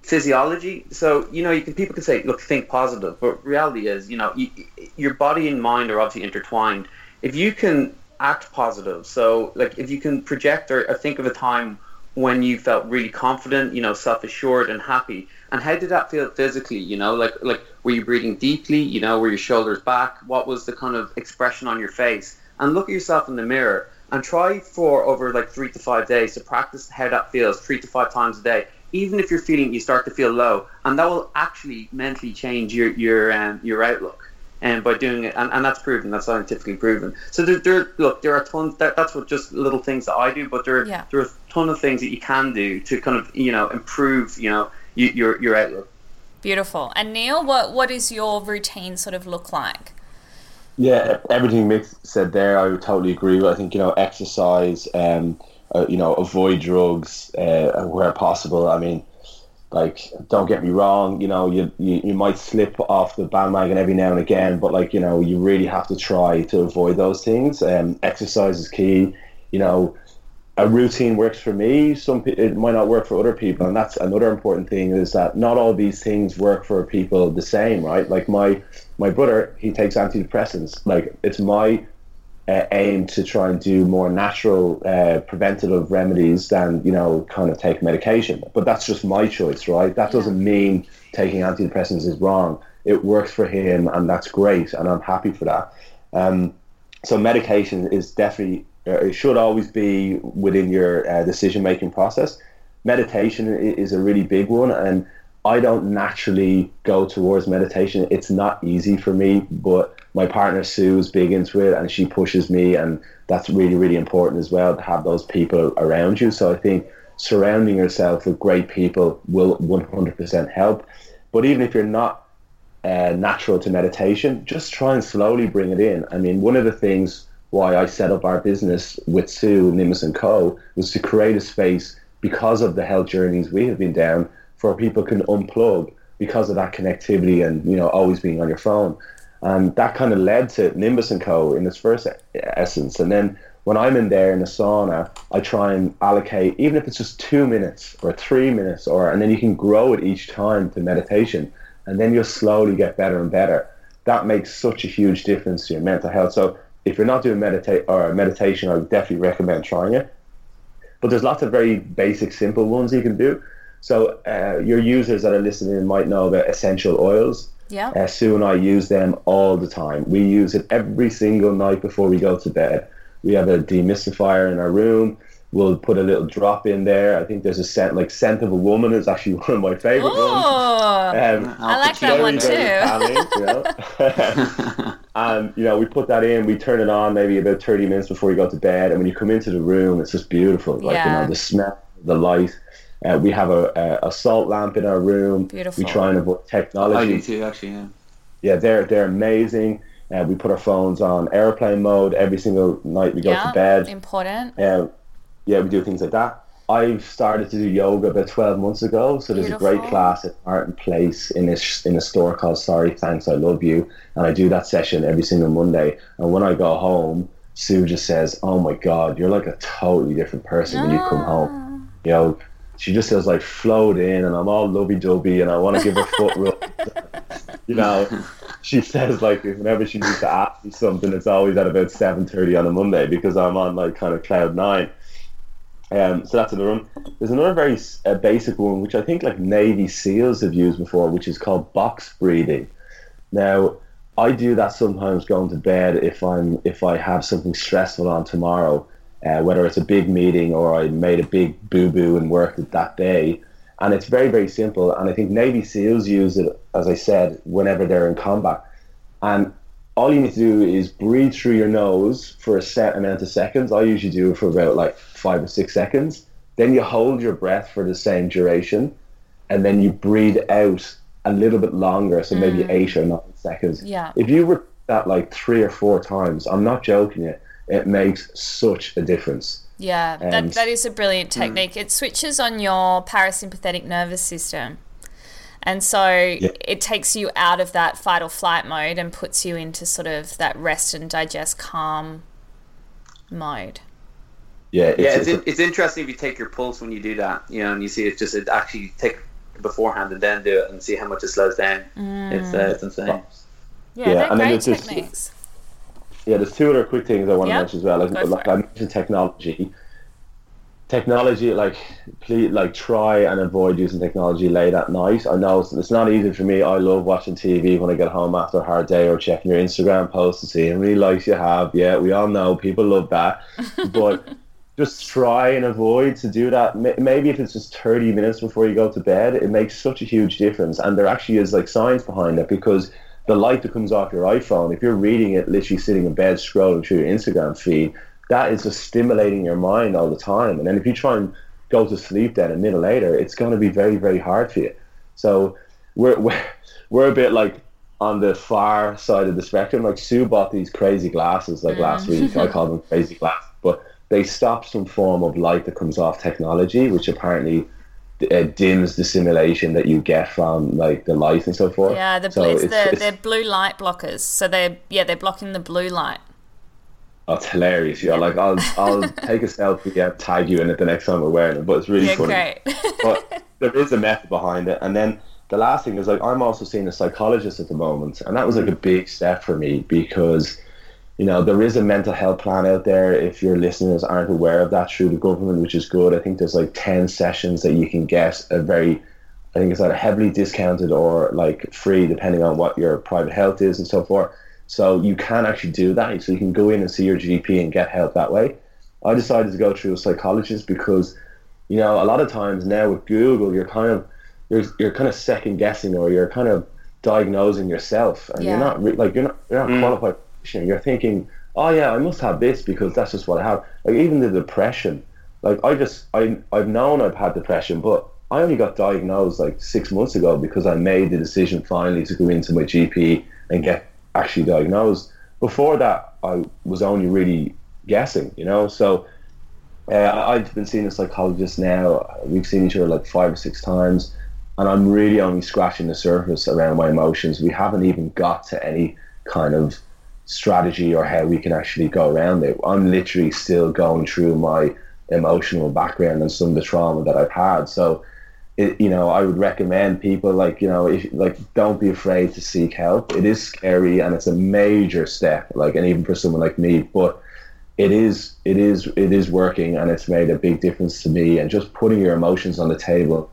physiology. So you know, you can people can say, look, think positive, but reality is, you know, you, your body and mind are obviously intertwined. If you can act positive, so like if you can project or, or think of a time when you felt really confident, you know, self assured and happy and how did that feel physically? You know, like like were you breathing deeply? You know, were your shoulders back? What was the kind of expression on your face? And look at yourself in the mirror and try for over like three to five days to practice how that feels three to five times a day. Even if you're feeling you start to feel low, and that will actually mentally change your your um, your outlook. And by doing it, and, and that's proven, that's scientifically proven. So there, there look, there are tons. That, that's what just little things that I do, but there, yeah. there are a ton of things that you can do to kind of, you know, improve, you know, you, your your outlook. Beautiful. And Neil, what what is your routine sort of look like? Yeah, everything Mick said there, I would totally agree with. I think you know, exercise, um, uh, you know, avoid drugs uh, where possible. I mean, like, don't get me wrong, you know, you, you you might slip off the bandwagon every now and again, but like, you know, you really have to try to avoid those things. Um, exercise is key. You know, a routine works for me some it might not work for other people and that's another important thing is that not all these things work for people the same right like my my brother he takes antidepressants like it's my uh, aim to try and do more natural uh, preventative remedies than you know kind of take medication. But that's just my choice right? That doesn't mean taking antidepressants is wrong. It works for him and that's great and i'm happy for that. Um, so medication is definitely Uh, It should always be within your uh, decision making process. Meditation is a really big one, and I don't naturally go towards meditation. It's not easy for me, but my partner Sue is big into it, and she pushes me, and that's really really important as well to have those people around you. So I think surrounding yourself with great people will 100% help. But even if you're not uh, natural to meditation, just try and slowly bring it in. I mean, one of the things why I set up our business with Sue, Nimbus and Co. was to create a space because of the health journeys we have been down for people can unplug because of that connectivity and, you know, always being on your phone. And that kind of led to Nimbus and Co. in its first essence. And then when I'm in there in the sauna, I try and allocate, even if it's just two minutes or three minutes, or and then you can grow it each time to meditation, and then you'll slowly get better and better. That makes such a huge difference to your mental health. So if you're not doing meditate or meditation, I would definitely recommend trying it. But there's lots of very basic, simple ones you can do. So uh, your users that are listening might know about essential oils. Yeah. Uh, Sue and I use them all the time. We use it every single night before we go to bed. We have a demystifier in our room. We'll put a little drop in there. I think there's a scent like scent of a woman is actually one of my favorite ones. Oh, Um, I like that one too. calming, you know? and you know, we put that in. We turn it on maybe about thirty minutes before you go to bed. And when you come into the room, it's just beautiful. Like you know, the smell, the light. Uh, we have a, a, a salt lamp in our room. Beautiful. We try and avoid technology I do too, actually. Yeah. yeah, they're they're amazing. Uh, we put our phones on airplane mode every single night we go yeah. to bed. Important. Uh, yeah, we do things like that. I've started to do yoga about twelve months ago. So there's a great class at Martin Place in a in a store called Sorry Thanks I Love You, and I do that session every single Monday. And when I go home, Sue just says, "Oh my God, you're like a totally different person when you come home." You know, she just says like float in, and I'm all lovey dovey, and I want to give her foot rub. you know, she says like whenever she needs to ask me something, it's always at about seven thirty on a Monday because I'm on like kind of cloud nine. Um, so that's another one. There's another very uh, basic one which I think like Navy SEALs have used before, which is called box breathing. Now, I do that sometimes going to bed if I'm if I have something stressful on tomorrow, uh, whether it's a big meeting or I made a big boo boo and worked it that day. And it's very very simple. And I think Navy SEALs use it, as I said, whenever they're in combat. And all you need to do is breathe through your nose for a set amount of seconds. I usually do it for about like five or six seconds. Then you hold your breath for the same duration, and then you breathe out a little bit longer, so maybe eight or nine seconds. Yeah. If you repeat that like three or four times, I'm not joking you, it makes such a difference. Yeah, that, that is a brilliant technique. It switches on your parasympathetic nervous system. And so it takes you out of that fight or flight mode and puts you into sort of that rest and digest calm mode. Yeah, it's, Yeah, it's, it's- it's interesting if you take your pulse when you do that, you know, and you see it just it actually take beforehand and then do it and see how much it slows down. It's uh, it's insane. Yeah, Yeah, they're and then great there's this- techniques. Yeah, there's two other quick things I want to mention as well. Like, like. I mentioned technology. Technology, like, please, like, try and avoid using technology late at night. I know it's, it's not easy for me. I love watching TV when I get home after a hard day or checking your Instagram posts to see how many likes you have. Yeah, we all know people love that. But just try and avoid to do that. Maybe if it's just 30 minutes before you go to bed, it makes such a huge difference. And there actually is like science behind it because the light that comes off your iPhone, if you're reading it literally sitting in bed scrolling through your Instagram feed, that is just stimulating your mind all the time. And then if you try and go to sleep then a minute later, it's going to be very, very hard for you. So we're, we're, we're a bit like on the far side of the spectrum. Like Sue bought these crazy glasses like last mm. week. I call them crazy glasses, but they stop some form of light that comes off technology, which apparently uh, dims the simulation that you get from like the light and so forth. Yeah, the, so it's, it's, the, it's, they're blue light blockers. So they're yeah they're blocking the blue light. oh, it's hilarious. Yeah, like I'll I'll take a selfie and tag you in it the next time we're wearing it, but it's really Yeah, funny. great. but there is a method behind it. And then the last thing is like I'm also seeing a psychologist at the moment, and that was like a big step for me because you know there is a mental health plan out there. If your listeners aren't aware of that through the government, which is good, I think there's like ten sessions that you can get a very I think it's either heavily discounted or like free, depending on what your private health is and so forth. So you can actually do that. So you can go in and see your GP and get help that way. I decided to go through a psychologist because, you know, a lot of times now with Google, you're kind of you're you're kind of second guessing or you're kind of diagnosing yourself, and Yeah. you're not re- like you're not you're not mm. qualified. Practitioner. You're thinking, oh yeah, I must have this because that's just what I have. Like even the depression, like I just I I've known I've had depression, but I only got diagnosed like six months ago because I made the decision finally to go into my GP and get actually diagnosed. Before that, I was only really guessing, you know. So uh, I've been seeing a psychologist now. We've seen each other like five or six times, and I'm really only scratching the surface around my emotions. We haven't even got to any kind of strategy or how we can actually go around it. I'm literally still going through my emotional background and some of the trauma that I've had. So, it, you know, I would recommend people like you know, if like don't be afraid to seek help. It is scary and it's a major step. Like, and even for someone like me, but it is it is it is working and it's made a big difference to me and just putting your emotions on the table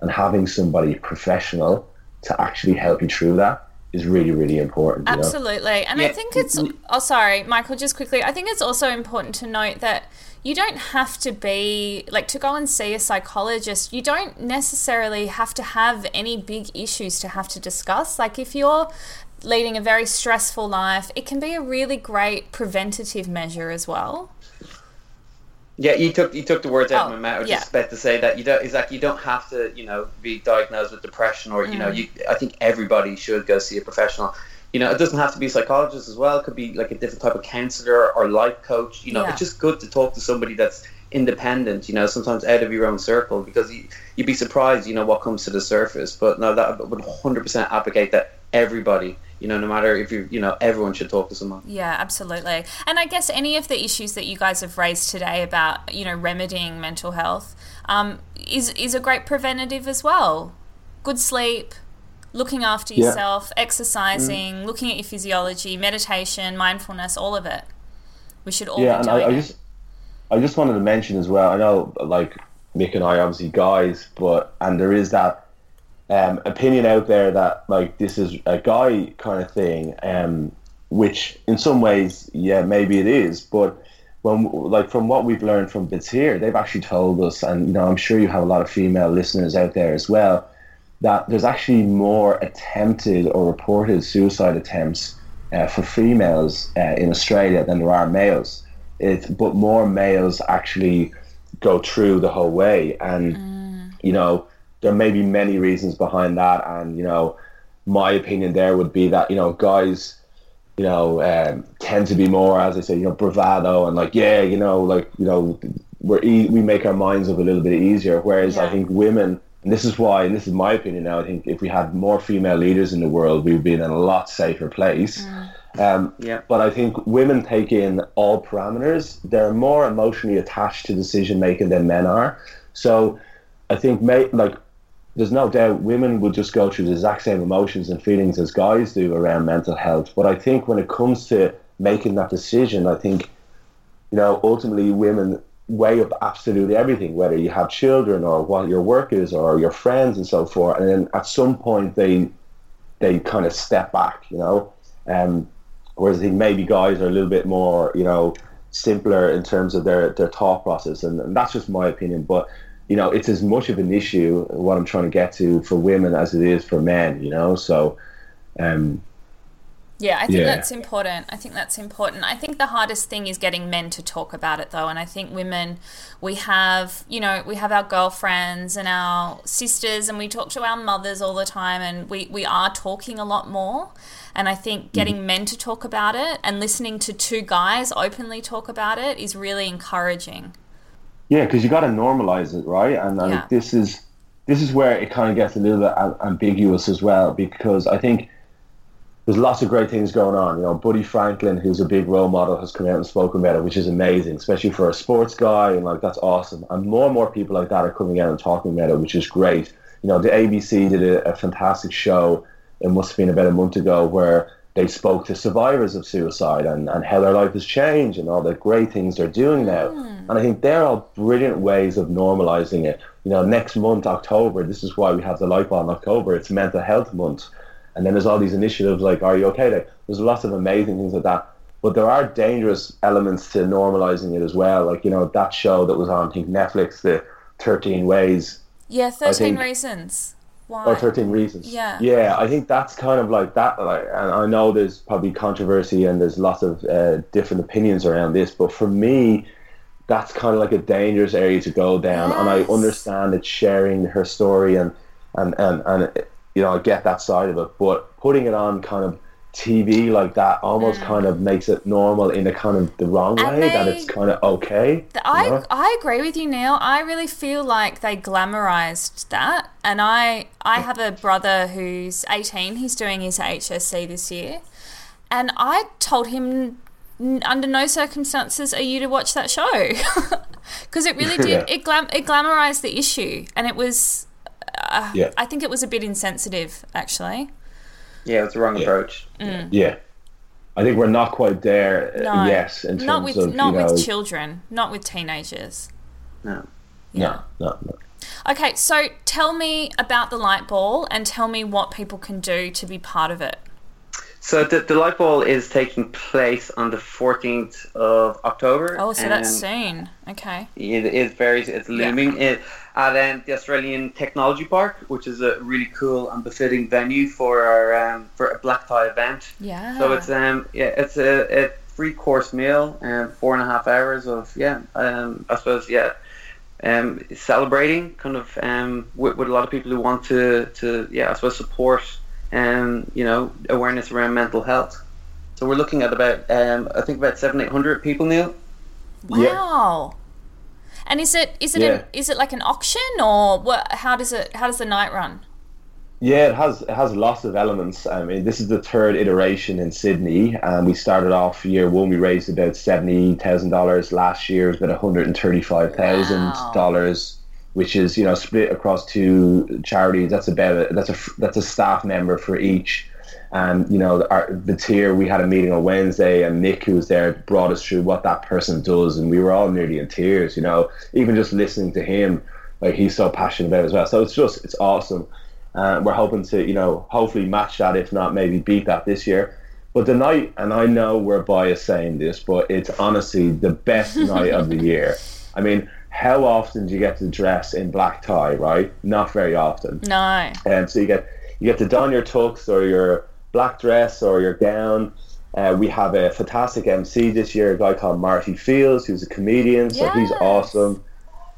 and having somebody professional to actually help you through that is really really important you know? Absolutely. And I think it's, oh, sorry, Michael, just quickly. I think it's also important to note that you don't have to be, like, to go and see a psychologist, you don't necessarily have to have any big issues to have to discuss. Like, if you're leading a very stressful life, it can be a really great preventative measure as well. Yeah, you took you took the words out Oh, of my mouth. I was yeah. just about to say that you don't. It's like you don't have to, you know, be diagnosed with depression or you know. Mm. You, I think everybody should go see a professional. You know, it doesn't have to be a psychologist as well. It could be like a different type of counselor or life coach. You know, Yeah. it's just good to talk to somebody that's independent. You know, sometimes out of your own circle because you, you'd be surprised. You know what comes to the surface. But no, that would hundred percent advocate that everybody. You know, no matter if you, you know, everyone should talk to someone. Yeah, absolutely. And I guess any of the issues that you guys have raised today about, you know, remedying mental health um, is, is a great preventative as well. Good sleep, looking after Yeah. yourself, exercising, looking at your physiology, meditation, mindfulness, all of it. We should all yeah be and doing I, I it. just I just wanted to mention as well I know like Mick and I are obviously guys but and there is that um, opinion out there that like this is a guy kind of thing um, which in some ways yeah maybe it is but when like from what we've learned from bits here they've actually told us and you know I'm sure you have a lot of female listeners out there as well that there's actually more attempted or reported suicide attempts uh, for females uh, in Australia than there are males. It, but more males actually go through the whole way, and you know there may be many reasons behind that. And you know, my opinion there would be that you know guys, you know, um, tend to be more, as I say, you know, bravado and like yeah, you know, like you know, we're e- we make our minds up a little bit easier. Whereas I think women and this is why, and this is my opinion now, I think if we had more female leaders in the world, we'd be in a lot safer place. Um, Yeah. but I think women take in all parameters. They're more emotionally attached to decision making than men are. So I think, may, like, there's no doubt women would just go through the exact same emotions and feelings as guys do around mental health. But I think when it comes to making that decision, I think, you know, ultimately women weigh up absolutely everything, whether you have children or what your work is or your friends and so forth. And then at some point they they kind of step back, you know. Um, whereas I think maybe guys are a little bit more, you know, simpler in terms of their, their thought process. And, and that's just my opinion. But, you know, it's as much of an issue, what I'm trying to get to for women as it is for men, you know. So, um, Yeah, I think Yeah. that's important. I think that's important. I think the hardest thing is getting men to talk about it though. And I think women, we have, you know, we have our girlfriends and our sisters and we talk to our mothers all the time and we, we are talking a lot more. And I think getting men to talk about it and listening to two guys openly talk about it is really encouraging. Yeah, because you got to normalize it, right? And, and Yeah. this is this is where it kind of gets a little bit ambiguous as well, because I think there's lots of great things going on. You know, Buddy Franklin, who's a big role model, has come out and spoken about it, which is amazing, especially for a sports guy, and like that's awesome. And more and more people like that are coming out and talking about it, which is great. You know, the ABC did a, a fantastic show. It must have been about a month ago where they spoke to survivors of suicide and, and how their life has changed and all the great things they're doing now. Hmm. And I think they're all brilliant ways of normalizing it. You know, next month, October, this is why we have the Light on October. It's Mental Health Month. And then there's all these initiatives like Are You Okay Day? There's lots of amazing things like that. but there are dangerous elements to normalizing it as well. Like you know that show that was on I think Netflix, the Thirteen Ways Yeah, 13 think- Reasons. Why? or Thirteen Reasons. Yeah. yeah. I think that's kind of like that. Like, and I know there's probably controversy and there's lots of uh, different opinions around this, but for me, that's kind of like a dangerous area to go down. And I understand it's sharing her story and and and and you know I get that side of it, but putting it on kind of TV like that almost kind of makes it normal in a kind of the wrong Mm. And way that it's kind of okay. Th- you I, know? I agree with you, Neil. I really feel like they glamorized that. And I I have a brother who's 18. He's doing his HSC this year. And I told him, under no circumstances are you to watch that show. Because it really did, Yeah. it, glam- it glamorized the issue. And it was, uh, Yeah. I think it was a bit insensitive, actually. Yeah, it's the wrong Yeah. approach. yeah. I think we're not quite there uh, No, yet in terms not with of not you know, with children, not with teenagers. No. no, no, no. Okay, so tell me about the light ball and tell me what people can do to be part of it. So the, the light ball is taking place on the 14th of October. Oh, so that's and soon. Okay. It is very, it's looming it, at um, the Australian Technology Park, which is a really cool and befitting venue for our um, for a black tie event. Yeah. So it's um yeah it's a, a three course meal and four and a half hours of yeah um I suppose yeah um celebrating kind of um with, with a lot of people who want to to yeah I suppose support um you know awareness around mental health. So we're looking at about um I think about seven eight hundred people Neil. Yeah. Wow. And is it is it Yeah. an, is it like an auction or what? How does it how does the night run? Yeah, it has it has lots of elements. I mean, this is the third iteration in Sydney, and we started off year one. We raised about seventy thousand dollars. Last year was about one hundred and thirty-five thousand dollars, which is you know split across two charities. That's a, that's a that's a staff member for each. And you know, our, the tier we had a meeting on Wednesday, and Nick, who was there, brought us through what that person does, and we were all nearly in tears. You know, even just listening to him, like he's so passionate about as well. So it's just it's awesome. Uh, we're hoping to, you know, hopefully match that, if not maybe beat that this year. But the night, and I know we're biased saying this, but it's honestly the best night of the year. I mean, how often do you get to dress in black tie, right? Not very often. No. And so you get you get to don your tux or your black dress or your gown. Uh, we have a fantastic MC this year, a guy called Marty Fields, who's a comedian, so he's awesome.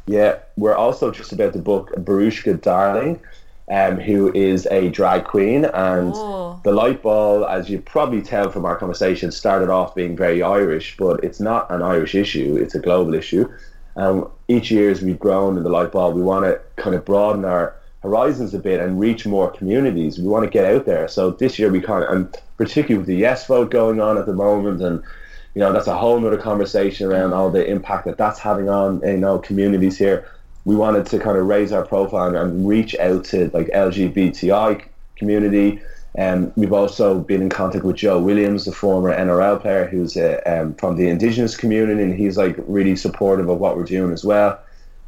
Yeah, we're also just about to book Barushka Darling, um, who is a drag queen, and Ooh. the light ball, as you probably tell from our conversation, started off being very Irish, but it's not an Irish issue; it's a global issue. Um, each year, as we've grown in the light ball, we want to kind of broaden our horizons a bit and reach more communities. We want to get out there. So this year, we kind of, and particularly with the yes vote going on at the moment, and you know that's a whole other conversation around all the impact that that's having on you know communities here. We wanted to kind of raise our profile and reach out to like LGBTI community. Um, we've also been in contact with Joe Williams, the former NRL player, who's uh, um, from the Indigenous community, and he's like really supportive of what we're doing as well.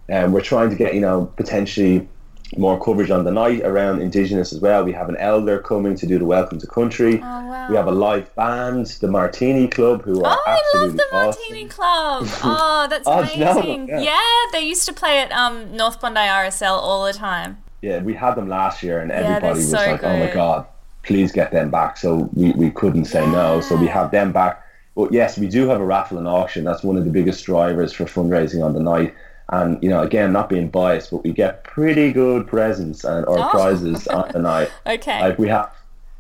And we're trying to get you know potentially more coverage on the night around Indigenous as well. We have an elder coming to do the Welcome to Country. Oh, wow. We have a live band, the Martini Club, who are Oh, I love absolutely the awesome. Martini Club. Oh, that's Oh, do you know them? amazing. Yeah. yeah. they used to play at um, North Bondi RSL all the time. Yeah, we had them last year, and everybody was so like, "Oh my god, please get them back." So we, we couldn't say no. So we have them back. But yes, we do have a raffle and auction. That's one of the biggest drivers for fundraising on the night. And you know, again, not being biased, but we get pretty good presents and or Oh. prizes on the night. Okay. Like we have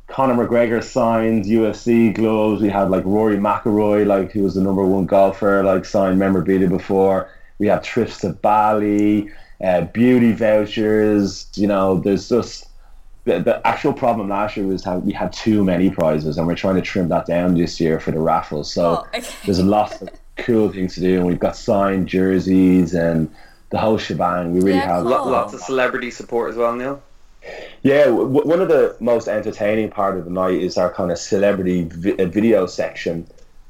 Conor McGregor signed UFC gloves. We had like Rory McIlroy, like who was the number one golfer, like signed memorabilia before. We have trips to Bali, uh, beauty vouchers. You know, there's just the, the actual problem last year was how we had too many prizes, and we're trying to trim that down this year for the raffles. So Oh, okay. there's lots of cool things to do, and we've got signed jerseys and the whole shebang. We really Yeah, have cool. Lo- lots of celebrity support as well, Neil. yeah, w- one of the most entertaining part of the night is our kind of celebrity vi- uh, video section,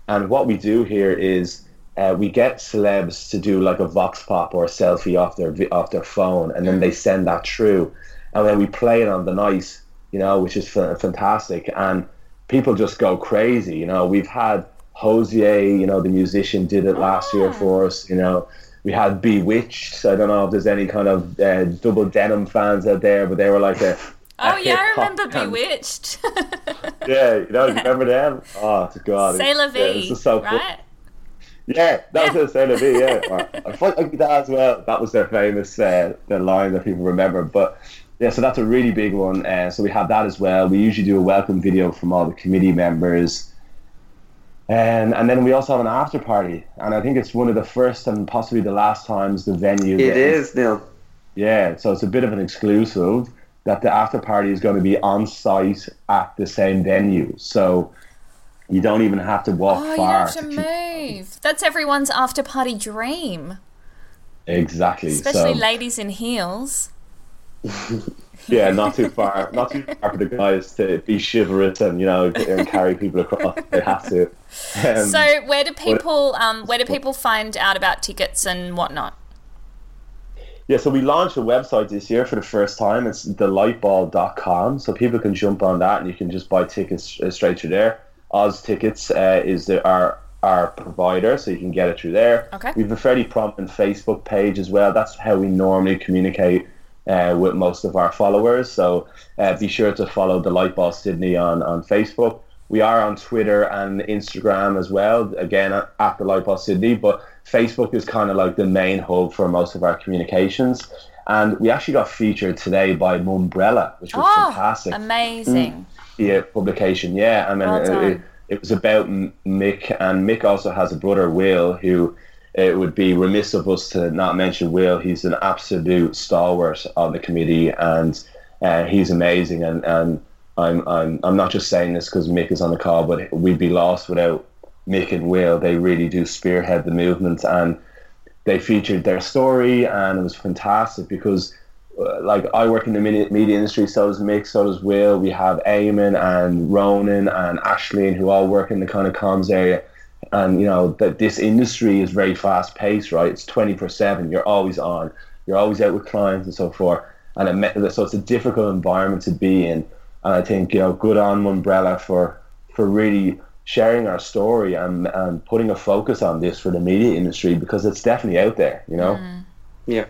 and what we do here is uh, we get celebs to do like a vox pop or a selfie off their vi- off their phone, and then they send that through, and then we play it on the night, you know, which is fa- fantastic, and people just go crazy. You know, we've had Hozier, you know, the musician, did it last year for us. You know, we had B*Witched. I don't know if there's any kind of uh, double denim fans out there, but they were like a. Oh a yeah, I remember band. B*Witched. Yeah, you know, you remember them? Oh, God. C'est la Yeah, vie, this is so cool. right? Yeah, that was the same be. Yeah, I like that as well. That was their famous uh, their line that people remember. But yeah, so that's a really big one. Uh, so we have that as well. We usually do a welcome video from all the committee members, and and then we also have an after party. And I think it's one of the first and possibly the last times the venue. It gets- is Neil. Yeah, so it's a bit of an exclusive that the after party is going to be on site at the same venue. So. You don't even have to walk Oh, you far. don't have to to keep- move. That's everyone's after party dream, Exactly. especially so, ladies in heels. Yeah, not too far, not too far for the guys to be chivalrous and you know and carry people across. They have to. Um, So where do people um, where do people find out about tickets and whatnot? yeah, so we launched a website this year for the first time. It's thelightball.com, so people can jump on that and you can just buy tickets uh, straight through there. Oztix uh, is the, our our provider, so you can get it through there. Okay. We have a fairly prominent Facebook page as well. That's how we normally communicate uh, with most of our followers. So uh, be sure to follow the Lightball Sydney on, on Facebook. We are on Twitter and Instagram as well, again at the Lightball Sydney, but Facebook is kind of like the main hub for most of our communications. And we actually got featured today by Mumbrella, which was Oh, fantastic amazing! yeah, publication. Yeah, I mean, Well it, it, it was about Mick, and Mick also has a brother, Will, who it would be remiss of us to not mention Will. He's an absolute stalwart on the committee, and uh, he's amazing. And, and I'm I'm I'm not just saying this because Mick is on the call, but we'd be lost without Mick and Will. They really do spearhead the movement, and they featured their story, and it was fantastic because uh, like I work in the media, industry, so does Mick, so does Will. We have Eamon and Ronan and Ashleen who all work in the kind of comms area. And you know that this industry is very fast paced, right? It's twenty four seven. You're always on. You're always out with clients and so forth. And it, so it's a difficult environment to be in. And I think you know, good on Mumbrella for for really sharing our story and and putting a focus on this for the media industry because it's definitely out there. You know. Mm-hmm. Yeah.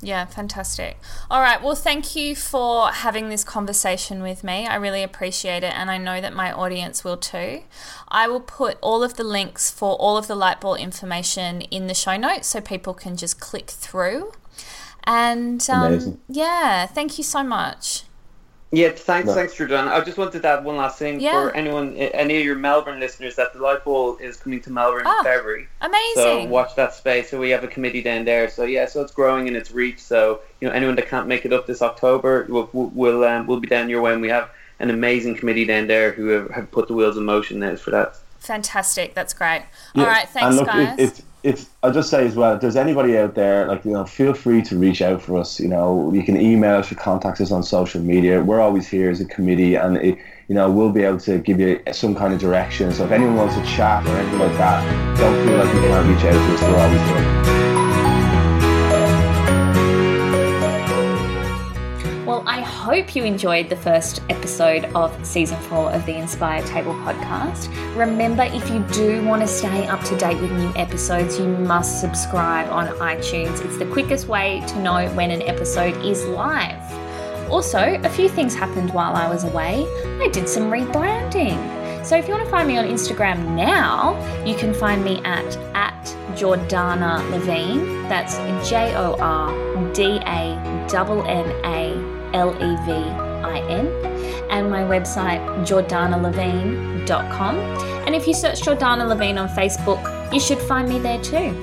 Yeah, fantastic. All right. Well, thank you for having this conversation with me. I really appreciate it, and I know that my audience will too. I will put all of the links for all of the light Lightball information in the show notes so people can just click through. And um, yeah, thank you so much. Yeah, thanks, No. thanks, Jordan. I just wanted to add one last thing Yeah. for anyone, any of your Melbourne listeners, that the Light Ball is coming to Melbourne Ah, in February. Amazing! So Amazing. watch that space. So we have a committee down there. So yeah, so it's growing in its reach. So you know, anyone that can't make it up this October, we'll we'll we'll, um, we'll be down your way. And we have an amazing committee down there who have, have put the wheels in motion now for that. Fantastic. That's great. Yeah, All right. Thanks, look, guys. It, it's it's. I'll just say as well, if there's anybody out there, like you know, feel free to reach out for us. You know, you can email us or contact us on social media. We're always here as a committee, and it, you know, we'll be able to give you some kind of direction. So if anyone wants to chat or anything like that, don't feel like you can't reach out to us. We're always here. Well, I hope you enjoyed the first episode of season four of the Inspire Table podcast. Remember, if you do want to stay up to date with new episodes, you must subscribe on iTunes. It's the quickest way to know when an episode is live. Also, a few things happened while I was away. I did some rebranding. So if you want to find me on Instagram now, you can find me at at Jordanna Levin. That's J O R D A N N A L E V I N. And my website, jordannalevin.com. And if you search Jordanna Levin on Facebook, you should find me there too.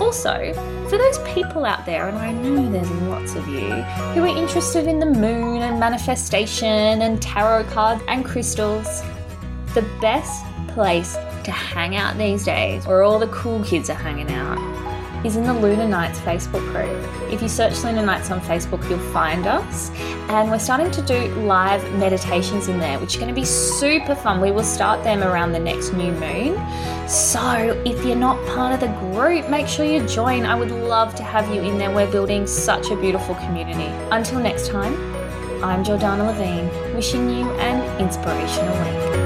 Also, for those people out there, and I know there's lots of you, who are interested in the moon and manifestation and tarot cards and crystals, the best place to hang out these days, where all the cool kids are hanging out, is in the Lunar Nights Facebook group. If you search Lunar Nights on Facebook, you'll find us. And we're starting to do live meditations in there, which are going to be super fun. We will start them around the next new moon. So if you're not part of the group, make sure you join. I would love to have you in there. We're building such a beautiful community. Until next time, I'm Jordanna Levin, wishing you an inspirational week.